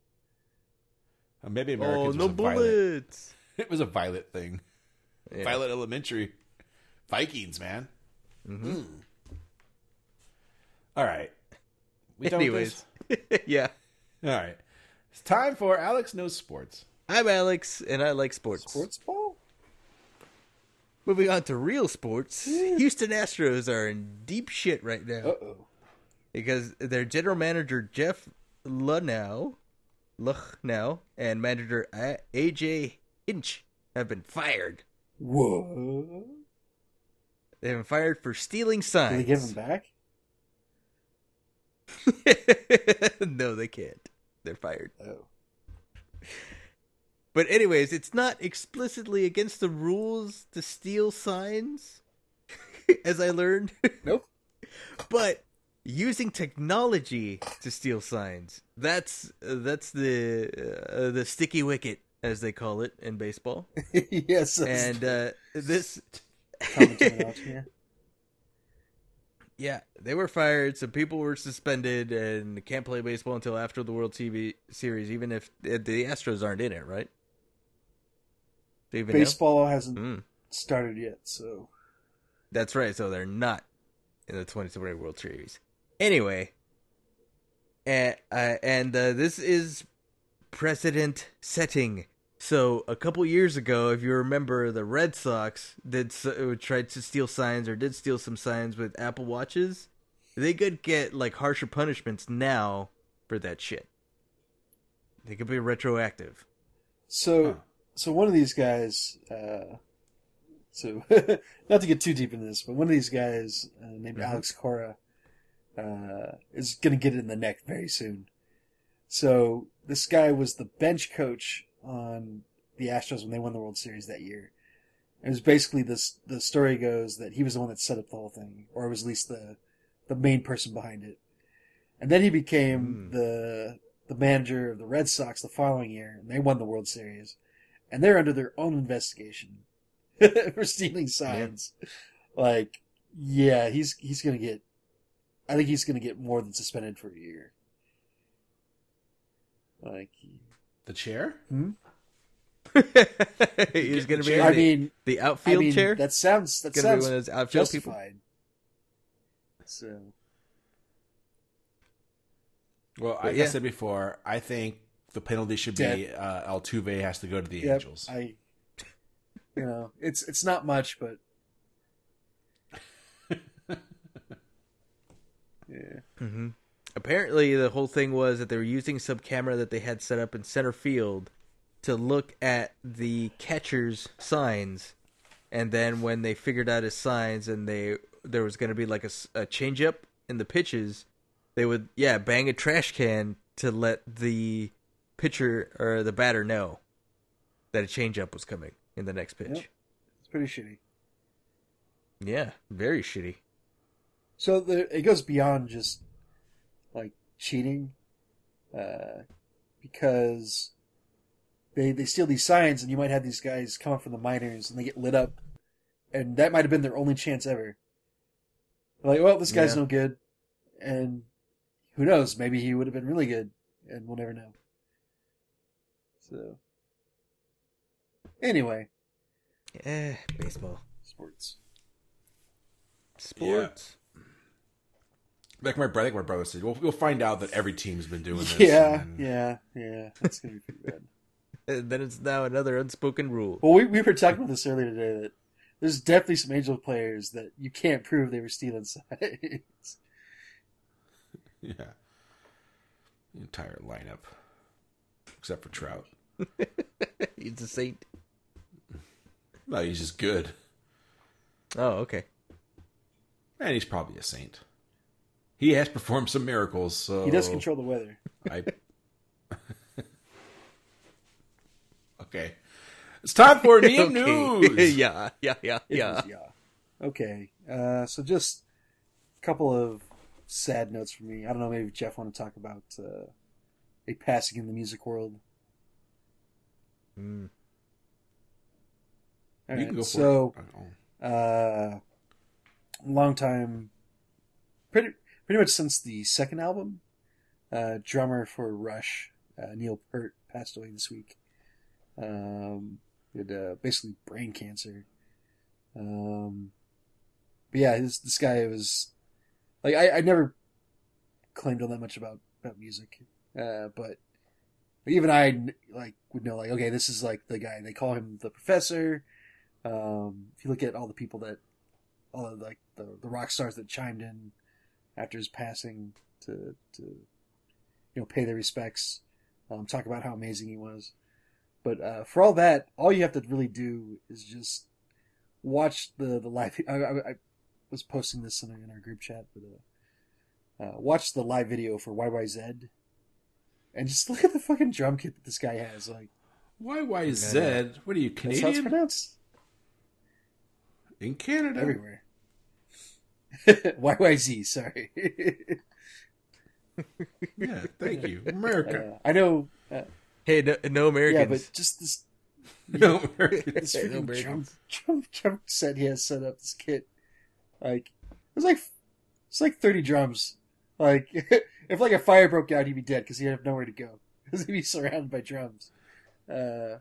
[SPEAKER 1] Uh, Maybe
[SPEAKER 4] Oh,
[SPEAKER 1] Americans.
[SPEAKER 4] no
[SPEAKER 1] a violent-
[SPEAKER 4] bullets. *laughs*
[SPEAKER 1] It was a violet thing.
[SPEAKER 4] Yeah.
[SPEAKER 1] Violet Elementary. Vikings, man.
[SPEAKER 4] Mhm.
[SPEAKER 1] Mm. All right. We
[SPEAKER 4] Anyways, *laughs* yeah.
[SPEAKER 1] All right. It's time for Alex Knows Sports.
[SPEAKER 4] I'm Alex, and I like sports.
[SPEAKER 2] Sports ball.
[SPEAKER 4] Moving on to real sports, Houston Astros are in deep shit right now
[SPEAKER 2] Uh oh.
[SPEAKER 4] because their general manager Jeff Luhnow, Luhnow and manager AJ Hinch have been fired.
[SPEAKER 2] Whoa.
[SPEAKER 4] They've been fired for stealing
[SPEAKER 2] Did
[SPEAKER 4] signs.
[SPEAKER 2] they give him back? *laughs*
[SPEAKER 4] no, they can't. They're fired.
[SPEAKER 2] Oh.
[SPEAKER 4] But anyways, it's not explicitly against the rules to steal signs, *laughs* as I learned.
[SPEAKER 2] Nope.
[SPEAKER 4] but using technology to steal signs. That's that's the uh, the sticky wicket as they call it in baseball. *laughs*
[SPEAKER 2] yes,
[SPEAKER 4] And uh, this *laughs*
[SPEAKER 2] yeah.
[SPEAKER 4] Yeah, they were fired. Some people were suspended and can't play baseball until after the World TV Series, even if uh, the Astros aren't in it, right? Even know?
[SPEAKER 2] Baseball hasn't
[SPEAKER 4] Mm,
[SPEAKER 2] started yet, so
[SPEAKER 4] that's right. So they're not in the 2020 World Series. Anyway, and, uh, and uh, this is precedent setting. So a couple years ago, if you remember, the Red Sox did uh, tried to steal signs or did steal some signs with Apple Watches. They could get like harsher punishments now for that shit. They could be retroactive.
[SPEAKER 2] So,
[SPEAKER 1] Huh.
[SPEAKER 2] so one of these guys, uh, so *laughs* not to get too deep into this, but one of these guys uh, named
[SPEAKER 4] Mhm.
[SPEAKER 2] Alex Cora uh, is going to get it in the neck very soon. So this guy was the bench coach on the Astros when they won the World Series that year. It was basically this. The story goes that he was the one that set up the whole thing, or was at least the the main person behind it. And then he became
[SPEAKER 4] Mm.
[SPEAKER 2] the the manager of the Red Sox the following year, and they won the World Series. And they're under their own investigation *laughs* for stealing signs. Like, yeah, he's he's gonna get. I think he's gonna get more than suspended for a year. Like,
[SPEAKER 1] The chair? *laughs*
[SPEAKER 4] He's gonna be
[SPEAKER 1] chair?
[SPEAKER 2] I
[SPEAKER 4] the,
[SPEAKER 2] mean,
[SPEAKER 4] the
[SPEAKER 2] I
[SPEAKER 4] outfield
[SPEAKER 2] mean,
[SPEAKER 4] chair.
[SPEAKER 2] that sounds that
[SPEAKER 4] gonna be
[SPEAKER 2] sounds
[SPEAKER 4] one of those outfield people.
[SPEAKER 2] justified. So
[SPEAKER 1] Well,
[SPEAKER 4] But
[SPEAKER 1] like
[SPEAKER 4] yeah.
[SPEAKER 1] I said before, I think the penalty should be uh, Altuve has to go to the
[SPEAKER 2] Yep,
[SPEAKER 1] Angels.
[SPEAKER 2] I, you know, it's it's not much, but yeah,
[SPEAKER 4] hmm Apparently, the whole thing was that they were using some camera that they had set up in center field to look at the catcher's signs, and then when they figured out his signs and they there was going to be like a, change up in the pitches, they would yeah bang a trash can to let the pitcher or the batter know that a change up was coming in the next pitch.
[SPEAKER 2] Yep. it's pretty shitty.
[SPEAKER 4] Yeah, very shitty.
[SPEAKER 2] So the, it goes beyond just like cheating, uh, because they they steal these signs, and you might have these guys come up from the minors, and they get lit up, and that might have been their only chance ever. Like, well, this guy's
[SPEAKER 4] Yeah.
[SPEAKER 2] no good, and who knows? Maybe he would have been really good, and we'll never know. So, anyway,
[SPEAKER 4] Eh, baseball,
[SPEAKER 2] sports.
[SPEAKER 4] sports.
[SPEAKER 1] Like my brother, like my brother said, we'll, we'll find out that every team's been doing this.
[SPEAKER 2] Yeah,
[SPEAKER 1] and-
[SPEAKER 2] yeah, yeah. That's gonna be pretty bad. *laughs*
[SPEAKER 4] And then it's now another unspoken rule.
[SPEAKER 2] Well, we, we were talking about this earlier today that there's definitely some Angel players that you can't prove they were stealing signs. *laughs*
[SPEAKER 1] yeah. The entire lineup, except for Trout. *laughs*
[SPEAKER 4] He's a saint.
[SPEAKER 1] No, he's just good,
[SPEAKER 4] Oh, okay.
[SPEAKER 1] and he's probably a saint. He has performed some miracles, so
[SPEAKER 2] He does control the weather.
[SPEAKER 1] I. *laughs* okay, it's time for *laughs*
[SPEAKER 4] Okay.
[SPEAKER 1] News. *laughs*
[SPEAKER 4] yeah, yeah, yeah, yeah.
[SPEAKER 2] was- yeah. Okay. Uh, so just a couple of sad notes for me. I don't know. Maybe Jeff want to talk about uh, a passing in the music world.
[SPEAKER 4] Mm.
[SPEAKER 2] All
[SPEAKER 1] you
[SPEAKER 2] right,
[SPEAKER 1] can go for
[SPEAKER 2] so,
[SPEAKER 1] it.
[SPEAKER 2] Uh, long time, pretty pretty much since the second album. Uh, drummer for Rush, uh, Neil Peart, passed away this week. Um, had uh, basically brain cancer. Um, but yeah, this this guy was like I, I never claimed all that much about about music, uh, but even I like would know like okay, this is like the guy they call him the professor. Um, if you look at all the people that, all of like the, the rock stars that chimed in after his passing to to, you know, pay their respects, um, talk about how amazing he was. But uh, for all that, all you have to really do is just watch the the live. I, I, I was posting this in our, in our group chat, but uh, uh, watch the live video for YYZ, and just *laughs* look at the fucking drum kit that this guy has. Like
[SPEAKER 1] YYZ. What are you
[SPEAKER 2] that's how it's
[SPEAKER 1] Canadian?
[SPEAKER 2] pronounced
[SPEAKER 1] In Canada.
[SPEAKER 2] everywhere. *laughs* YYZ, sorry. *laughs*
[SPEAKER 1] Yeah, thank you, America.
[SPEAKER 2] Uh, I know. Uh,
[SPEAKER 4] Hey, no, no
[SPEAKER 2] yeah, but just this *laughs*
[SPEAKER 1] no, America.
[SPEAKER 2] this
[SPEAKER 4] No
[SPEAKER 2] freaking drum,
[SPEAKER 4] Americans.
[SPEAKER 2] drum, drum set he has set up this kit. Like it was like it's like thirty drums. Like if like a fire broke out, he'd be dead because he'd have nowhere to go because he'd be surrounded by drums. Uh,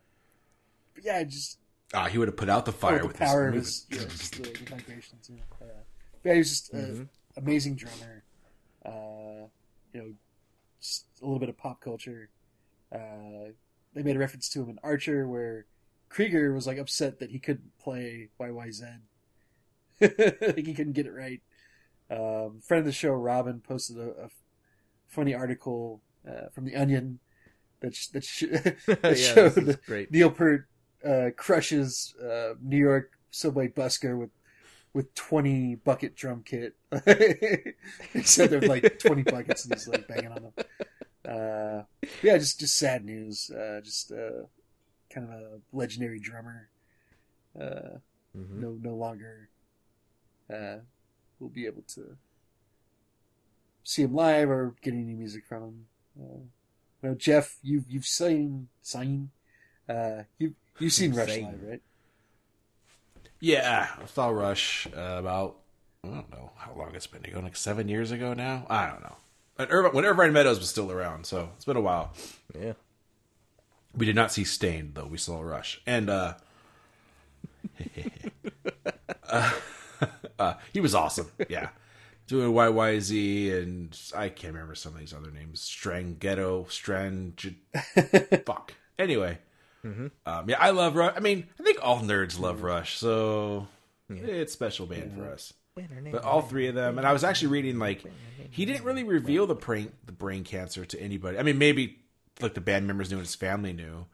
[SPEAKER 2] but yeah, just
[SPEAKER 1] Ah, he would have put out the
[SPEAKER 2] oh,
[SPEAKER 1] fire
[SPEAKER 2] the
[SPEAKER 1] with
[SPEAKER 2] power of
[SPEAKER 1] his
[SPEAKER 2] his, yeah, just the, the vibrations. Yeah. Uh, yeah, he was just an
[SPEAKER 4] Mhm.
[SPEAKER 2] amazing drummer. Uh, you know, just a little bit of pop culture. Uh, they made a reference to him in Archer where Krieger was like upset that he couldn't play YYZ. *laughs* like he couldn't get it right. Um, friend of the show, Robin, posted a, a funny article uh, from the Onion that sh- that, sh- *laughs* that *laughs*
[SPEAKER 4] this
[SPEAKER 2] showed. Neil Peart uh, crushes uh, New York subway busker with with twenty bucket drum kit. *laughs* said there's like twenty buckets and he's like banging on them. Uh, yeah, just just sad news. Uh, just uh, kind of a legendary drummer. Uh,
[SPEAKER 4] Mhm.
[SPEAKER 2] no no longer uh, will be able to see him live or get any music from him. Uh, you know, Jeff, you've you've seen seen uh, you you've seen Rush live, right?
[SPEAKER 1] Yeah, I saw Rush uh, about I don't know how long it's been ago, like seven years ago now. I don't know. When Irvine, when Irvine Meadows was still around, so it's been a while.
[SPEAKER 4] Yeah.
[SPEAKER 1] We did not see Stained though. We saw Rush, and uh, *laughs* uh, uh, he was awesome. Yeah, doing YYZ, and I can't remember some of these other names. Stranghetto, Strang, *laughs* fuck. Anyway, um, yeah, I love Rush. I mean, I think all nerds love Rush, so it's special band for us. But all three of them, and I was actually reading like he didn't really reveal the brain the brain cancer to anybody. I mean, maybe like the band members knew and his family knew,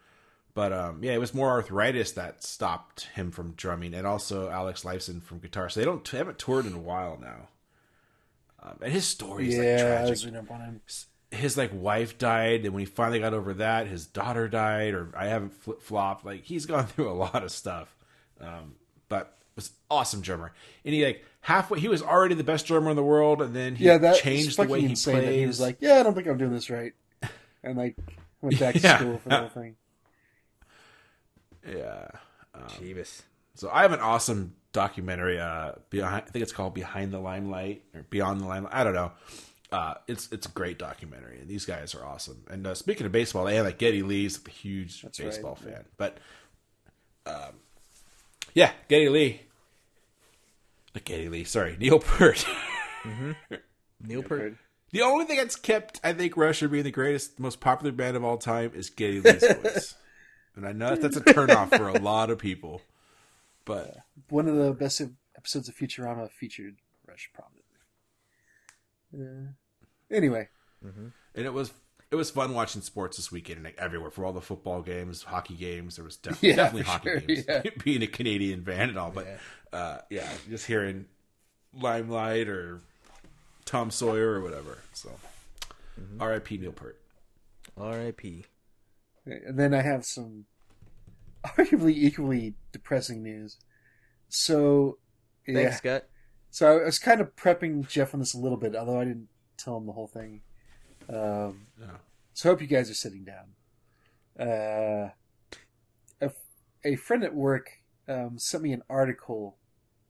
[SPEAKER 1] but um, yeah, it was more arthritis that stopped him from drumming, and also Alex Lifeson from guitar. So they don't they haven't toured in a while now. Um, and his story is like
[SPEAKER 2] yeah, I
[SPEAKER 1] tragic
[SPEAKER 2] was reading up on him.
[SPEAKER 1] his like wife died, and when he finally got over that, his daughter died, or I haven't flip flopped. Like he's gone *laughs* through a lot of stuff, um, but was awesome drummer. And he like halfway, he was already the best drummer in the world, and then he
[SPEAKER 2] Yeah, that
[SPEAKER 1] changed
[SPEAKER 2] was
[SPEAKER 1] the way he
[SPEAKER 2] insane.
[SPEAKER 1] plays.
[SPEAKER 2] That he was like, "Yeah, I don't think I'm doing this right," and like went back to *laughs* school for the whole thing.
[SPEAKER 1] yeah.
[SPEAKER 4] Jeebus.
[SPEAKER 1] So I have an awesome documentary. Uh, behind, I think it's called Behind the Limelight or Beyond the Limelight. I don't know. Uh, it's it's a great documentary, and these guys are awesome. And uh, speaking of baseball, they had like Geddy Lee's a huge
[SPEAKER 2] right,
[SPEAKER 1] baseball
[SPEAKER 2] yeah.
[SPEAKER 1] fan. But um, yeah, Geddy Lee. Not Geddy Lee, sorry, Neil Peart. *laughs*
[SPEAKER 4] Neil Peart.
[SPEAKER 1] the only thing that's kept, I think, Rush from being the greatest, most popular band of all time is Geddy Lee's *laughs* voice. And I know that's a turnoff for a lot of people, but
[SPEAKER 2] One of the best episodes of Futurama featured Rush prominently. Uh, anyway,
[SPEAKER 1] and it was it was fun watching sports this weekend, like everywhere for all the football games, hockey games. There was def- *laughs*
[SPEAKER 2] Yeah,
[SPEAKER 1] definitely hockey
[SPEAKER 2] sure,
[SPEAKER 1] games.
[SPEAKER 2] yeah. *laughs*
[SPEAKER 1] Being a Canadian band and all, but uh, yeah, just hearing Limelight or Tom Sawyer or whatever. So, R.I.P. Neil Peart.
[SPEAKER 4] R.I.P.
[SPEAKER 2] and then I have some arguably equally depressing news. So, yeah,
[SPEAKER 4] Thanks, Scott.
[SPEAKER 2] So I was kind of prepping Jeff on this a little bit, although I didn't tell him the whole thing. Um,
[SPEAKER 1] Yeah.
[SPEAKER 2] So I hope you guys are sitting down. Uh, a, a friend at work um, sent me an article,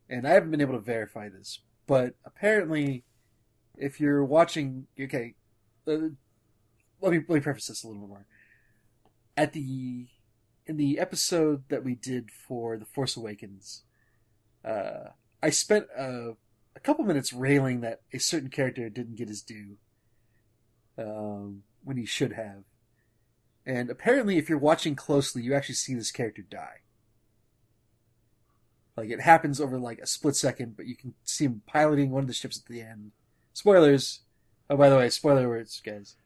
[SPEAKER 2] and I haven't been able to verify this, but apparently, if you're watching, okay, uh, let me let me preface this a little bit more. At the in the episode that we did for The Force Awakens, uh, I spent a, a couple minutes railing that a certain character didn't get his due um, when he should have. And apparently, if you're watching closely, you actually see this character die. Like it happens over like a split second, but you can see him piloting one of the ships at the end. Spoilers. Oh, by the way, spoiler words, guys.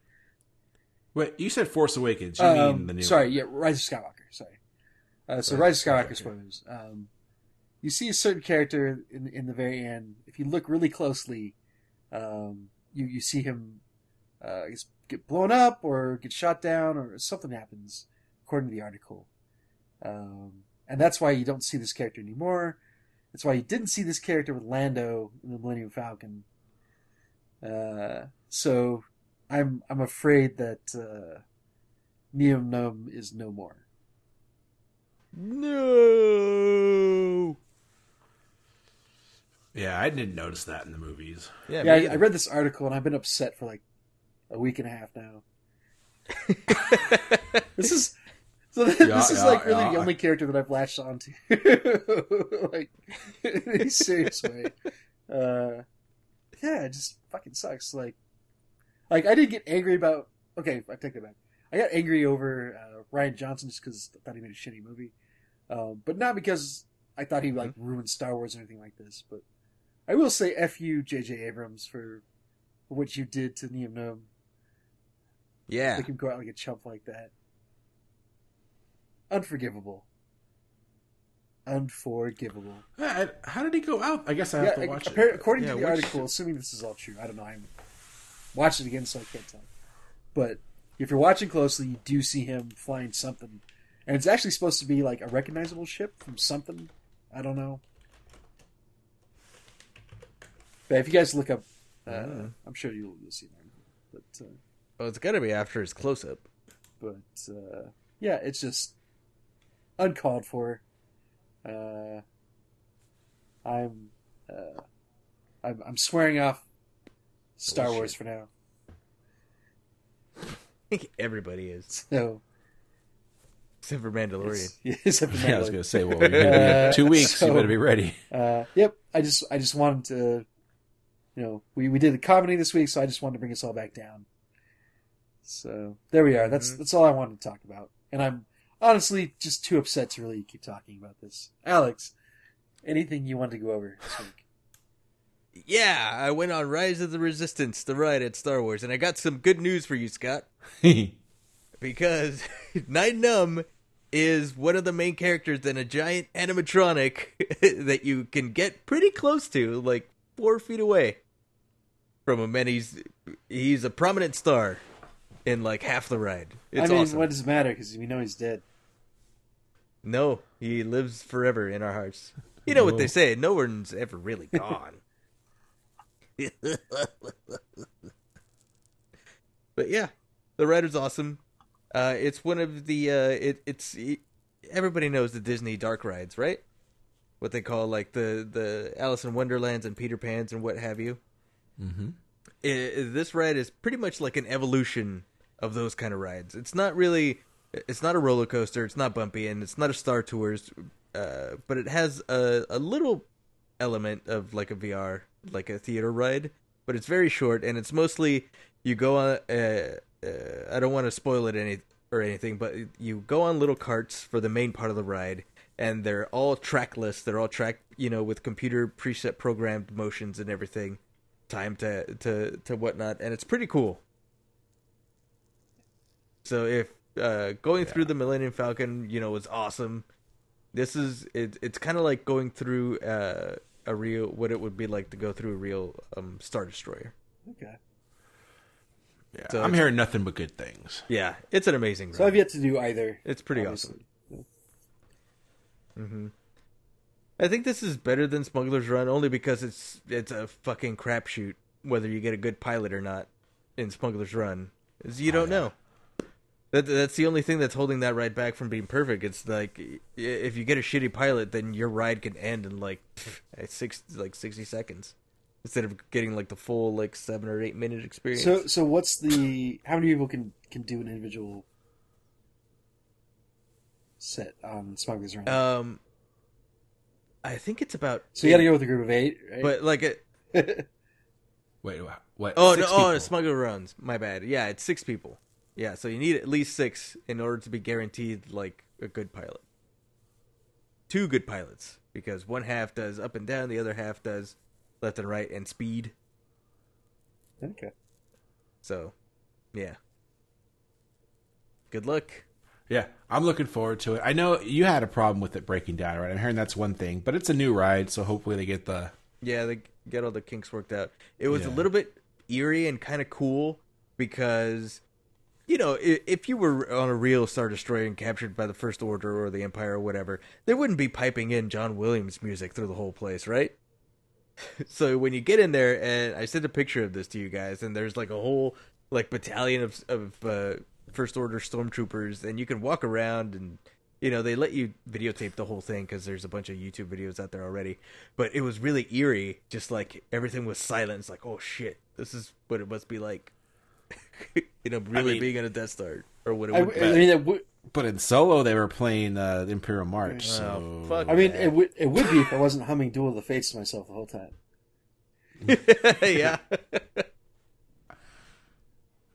[SPEAKER 1] Wait, you said Force Awakens. You
[SPEAKER 2] Um,
[SPEAKER 1] mean the new?
[SPEAKER 2] sorry, yeah, Rise of Skywalker. Sorry. Uh, so
[SPEAKER 1] Rise
[SPEAKER 2] of Skywalker
[SPEAKER 1] Skywalker.
[SPEAKER 2] spoilers. Um, you see a certain character in in the very end. If you look really closely, um, you you see him uh, get blown up or get shot down or something happens, according to the article. Um, and that's why you don't see this character anymore. That's why you didn't see this character with Lando in the Millennium Falcon. Uh, so I'm I'm afraid that uh, Nunb is no more.
[SPEAKER 4] No.
[SPEAKER 1] Yeah, I didn't notice that in the movies.
[SPEAKER 4] Yeah,
[SPEAKER 2] Yeah, I, I read this article and I've been upset for like a week and a half now. *laughs* this is so this,
[SPEAKER 1] Yeah,
[SPEAKER 2] is
[SPEAKER 1] yeah,
[SPEAKER 2] like really
[SPEAKER 1] yeah.
[SPEAKER 2] the only character that I've latched onto, *laughs* like in a serious way. Uh, yeah, it just fucking sucks. Like, like I didn't get angry about. Okay, I take it back. I got angry over uh, Rian Johnson just because I thought he made a shitty movie, um, but not because I thought he like ruined Star Wars or anything like this. But I will say, "F you, J.J. Abrams, for, for what you did to Nien Nunb.
[SPEAKER 4] yeah.
[SPEAKER 2] Make him go out like a chump like that. Unforgivable. Unforgivable.
[SPEAKER 1] Yeah, how did he go out? I guess I have
[SPEAKER 2] Yeah,
[SPEAKER 1] to watch
[SPEAKER 2] appar-
[SPEAKER 1] it.
[SPEAKER 2] according
[SPEAKER 4] Yeah,
[SPEAKER 2] to the
[SPEAKER 4] which-
[SPEAKER 2] article, assuming this is all true, I don't know. I haven't watched it again, so I can't tell. But if you're watching closely, you do see him flying something, and it's actually supposed to be like a recognizable ship from something. I don't know. But if you guys look up, uh, I'm sure you'll, you'll see that. But uh,
[SPEAKER 4] Oh, it's got to be after his close up.
[SPEAKER 2] but uh, yeah, it's just uncalled for. Uh, I'm, uh, I'm I'm swearing off Star
[SPEAKER 4] Bullshit.
[SPEAKER 2] Wars for now.
[SPEAKER 4] I *laughs* think everybody is,
[SPEAKER 2] So
[SPEAKER 4] except for Mandalorian.
[SPEAKER 2] yeah, except for
[SPEAKER 1] Yeah, I was gonna say, well, you're gonna
[SPEAKER 2] Uh,
[SPEAKER 1] be two *laughs* weeks.
[SPEAKER 2] so-
[SPEAKER 1] you better be ready.
[SPEAKER 2] Uh, yep. I just I just wanted to, you know, we we did a comedy this week, so I just wanted to bring us all back down. So there we are. That's
[SPEAKER 4] Mhm.
[SPEAKER 2] that's all I wanted to talk about, and I'm honestly just too upset to really keep talking about this. Alex, anything you wanted to go over this week? *laughs*
[SPEAKER 4] Yeah, I went on Rise of the Resistance, the ride at Star Wars, and I got some good news for you, Scott. *laughs* because *laughs* Nien Nunb is one of the main characters in a giant animatronic that you can get pretty close to, like four feet away from him, and he's he's a prominent star in like half the ride. It's
[SPEAKER 2] I mean,
[SPEAKER 4] awesome.
[SPEAKER 2] what does it matter? Because we know he's dead.
[SPEAKER 4] No, he lives forever in our hearts. You know what they say: no one's ever really gone. *laughs* but yeah, the ride is awesome. Uh, it's one of the uh, it, it's everybody knows the Disney dark rides, right? What they call like the the Alice in Wonderlands and Peter Pan's and what have you.
[SPEAKER 1] mm-hmm.
[SPEAKER 4] I- this ride is pretty much like an evolution of those kind of rides. It's not really, it's not a roller coaster. It's not bumpy, and it's not a Star Tours, uh, but it has a a little element of like a VR, like a theater ride. But it's very short, and it's mostly you go on. Uh, uh, I don't want to spoil it any or anything, but you go on little carts for the main part of the ride, and they're all trackless. They're all track, you know, with computer preset programmed motions and everything time to to to whatnot, and it's pretty cool. So if uh, going through the Millennium Falcon, you know, was awesome. This is it, it's kind of like going through uh, a real what it would be like to go through a real um, Star Destroyer.
[SPEAKER 2] Okay.
[SPEAKER 1] Yeah,
[SPEAKER 4] So
[SPEAKER 1] I'm hearing nothing but good things.
[SPEAKER 4] Yeah, it's an amazing.
[SPEAKER 2] So I've yet to do either.
[SPEAKER 4] It's pretty
[SPEAKER 2] obviously.
[SPEAKER 4] Hmm I think this is better than Smuggler's Run only because it's it's a fucking crapshoot whether you get a good pilot or not in Smuggler's Run. Is you don't know. That that's the only thing that's holding that ride back from being perfect. It's like if you get a shitty pilot, then your ride can end in like six like sixty seconds instead of getting like the full like seven or eight minute experience.
[SPEAKER 2] So so what's the how many people can can do an individual set on Smuggler's Run?
[SPEAKER 4] um, I think it's about.
[SPEAKER 2] so you got to go with a group of eight, right?
[SPEAKER 4] but like it. *laughs*
[SPEAKER 1] Wait, wha- what?
[SPEAKER 4] Oh
[SPEAKER 1] Six
[SPEAKER 4] no! Oh,
[SPEAKER 1] people.
[SPEAKER 4] smuggler runs. My bad. Yeah, it's six people. Yeah, so you need at least six in order to be guaranteed like a good pilot. Two good pilots because one half does up and down, the other half does left and right and speed.
[SPEAKER 2] okay.
[SPEAKER 4] So, yeah. Good luck.
[SPEAKER 1] Yeah, I'm looking forward to it. I know you had a problem with it breaking down, right? I'm hearing that's one thing, but it's a new ride, so hopefully they get the.
[SPEAKER 4] Yeah, they get all the kinks worked out. It was a little bit eerie and kind of cool because you know, if you were on a real Star Destroyer and captured by the First Order or the Empire or whatever, they wouldn't be piping in John Williams music through the whole place, right? *laughs* so when you get in there, and I sent a picture of this to you guys, and there's like a whole like battalion of of uh, First Order stormtroopers, and you can walk around and. You know, they let you videotape the whole thing because there's a bunch of YouTube videos out there already. But it was really eerie, just like everything was silent. It's like, oh shit, this is what it must be like *laughs* you know, really
[SPEAKER 1] mean-
[SPEAKER 4] being on a Death Star or what it
[SPEAKER 2] I,
[SPEAKER 4] would
[SPEAKER 2] I
[SPEAKER 4] be.
[SPEAKER 2] mean, it would.
[SPEAKER 1] But in Solo, they were playing uh, the Imperial March. So
[SPEAKER 4] Oh, fuck.
[SPEAKER 2] I mean, it would. It would be if I wasn't humming "Duel of the Fates" to myself the whole time. *laughs*
[SPEAKER 4] yeah. *laughs*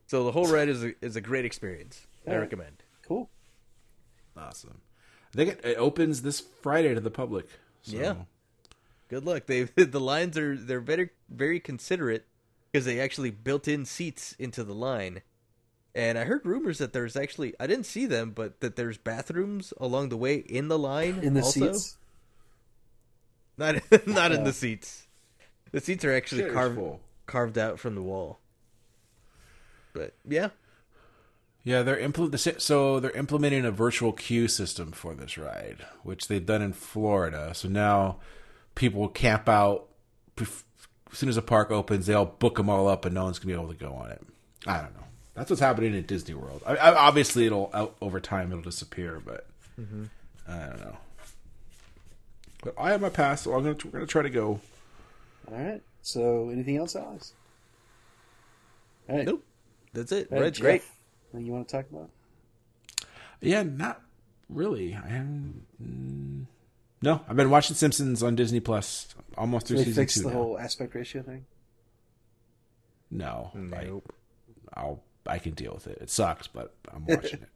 [SPEAKER 4] so the whole ride is a, is a great experience. I
[SPEAKER 2] Yeah.
[SPEAKER 4] recommend.
[SPEAKER 2] Cool.
[SPEAKER 1] awesome. I think it, it opens this Friday to the public. So.
[SPEAKER 4] Yeah. Good luck. They *laughs* the lines are they're very very considerate because they actually built in seats into the line. And I heard rumors that there's actually I didn't see them, but that there's bathrooms along the way in the line
[SPEAKER 2] In the
[SPEAKER 4] also.
[SPEAKER 2] seats.
[SPEAKER 4] Not *laughs* not in the seats. The seats are actually
[SPEAKER 1] Shit
[SPEAKER 4] carved
[SPEAKER 1] full.
[SPEAKER 4] carved out from the wall. But yeah,
[SPEAKER 1] Yeah, they're impl- the si- so they're implementing a virtual queue system for this ride, which they've done in Florida. So now people will camp out bef- as soon as the park opens. They'll book them all up, and no one's gonna be able to go on it. I don't know. That's what's happening in Disney World. I, I, obviously, it'll out, over time it'll disappear, but mm-hmm. I don't know. But I have my pass, so I'm gonna we're gonna try to go.
[SPEAKER 2] All right. So, anything else, Alex? All right.
[SPEAKER 4] nope, that's it.
[SPEAKER 2] All right,
[SPEAKER 4] Red's great.
[SPEAKER 2] Anything you want to talk about?
[SPEAKER 1] Yeah, not really. I haven't. Mm, no, I've been watching Simpsons on Disney Plus almost through
[SPEAKER 2] They
[SPEAKER 1] season
[SPEAKER 2] fixed
[SPEAKER 1] two
[SPEAKER 2] the
[SPEAKER 1] now.
[SPEAKER 2] whole aspect ratio thing.
[SPEAKER 1] No, like,
[SPEAKER 4] Nope.
[SPEAKER 1] I'll I can deal with it. It sucks, but I'm *laughs* watching it.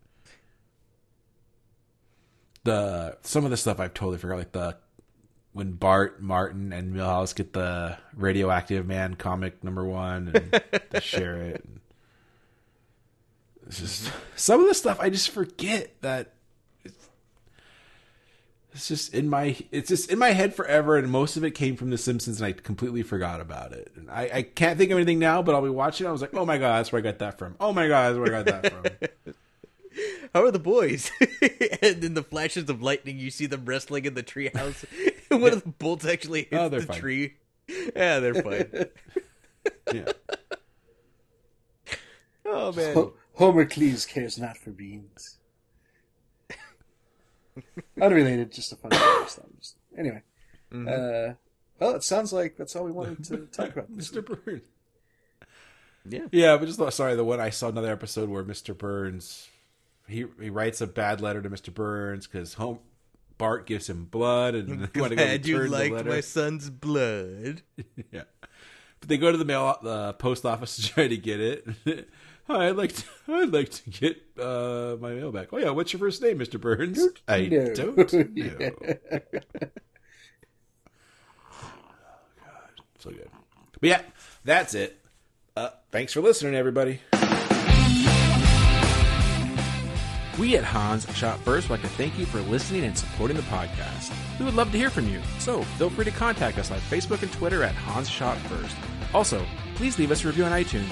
[SPEAKER 1] The some of the stuff I've totally forgot, like the when Bart, Martin, and Milhouse get the Radioactive Man comic number one and they share it. And it's just *laughs* some of the stuff I just forget that it's, it's just in my it's just in my head forever, and most of it came from The Simpsons, and I completely forgot about it. And I, I can't think of anything now, but I'll be watching. it, I was like, oh my god, that's where I got that from. Oh my god, that's where I got that from. *laughs*
[SPEAKER 4] How are the boys? *laughs* and in the flashes of lightning, you see them wrestling in the treehouse. one of the bolts actually hits
[SPEAKER 1] Oh,
[SPEAKER 4] the
[SPEAKER 1] fine.
[SPEAKER 4] tree. Yeah, they're fine.
[SPEAKER 1] yeah.
[SPEAKER 4] oh man.
[SPEAKER 2] Ho- Homer Cleese cares not for beans. *laughs* Unrelated, just a funny story. Just- Anyway,
[SPEAKER 4] Mm-hmm.
[SPEAKER 2] uh, well, it sounds like that's all we wanted to *laughs* talk about.
[SPEAKER 1] Mr. Burns.
[SPEAKER 4] Yeah.
[SPEAKER 1] Yeah, but just thought, sorry, the one I saw another episode where Mr. Burns he he writes a bad letter to Mr. Burns because home Bart gives him blood and they want to go
[SPEAKER 4] Glad you
[SPEAKER 1] return the
[SPEAKER 4] my son's blood. *laughs*
[SPEAKER 1] yeah, but they go to the mail the post office to try to get it. Hi, I'd like to, *laughs* I'd like to get uh, my mail back. Oh yeah, what's your first name, Mr. Burns? I
[SPEAKER 2] know.
[SPEAKER 1] don't *laughs* know. Yeah. oh, God, so good. But yeah, that's it. Uh, thanks for listening, everybody. We at Hans Shot First would like to thank you for listening and supporting the podcast. We would love to hear from you, so feel free to contact us on Facebook and Twitter at Hans Shot First. Also, please leave us a review on iTunes.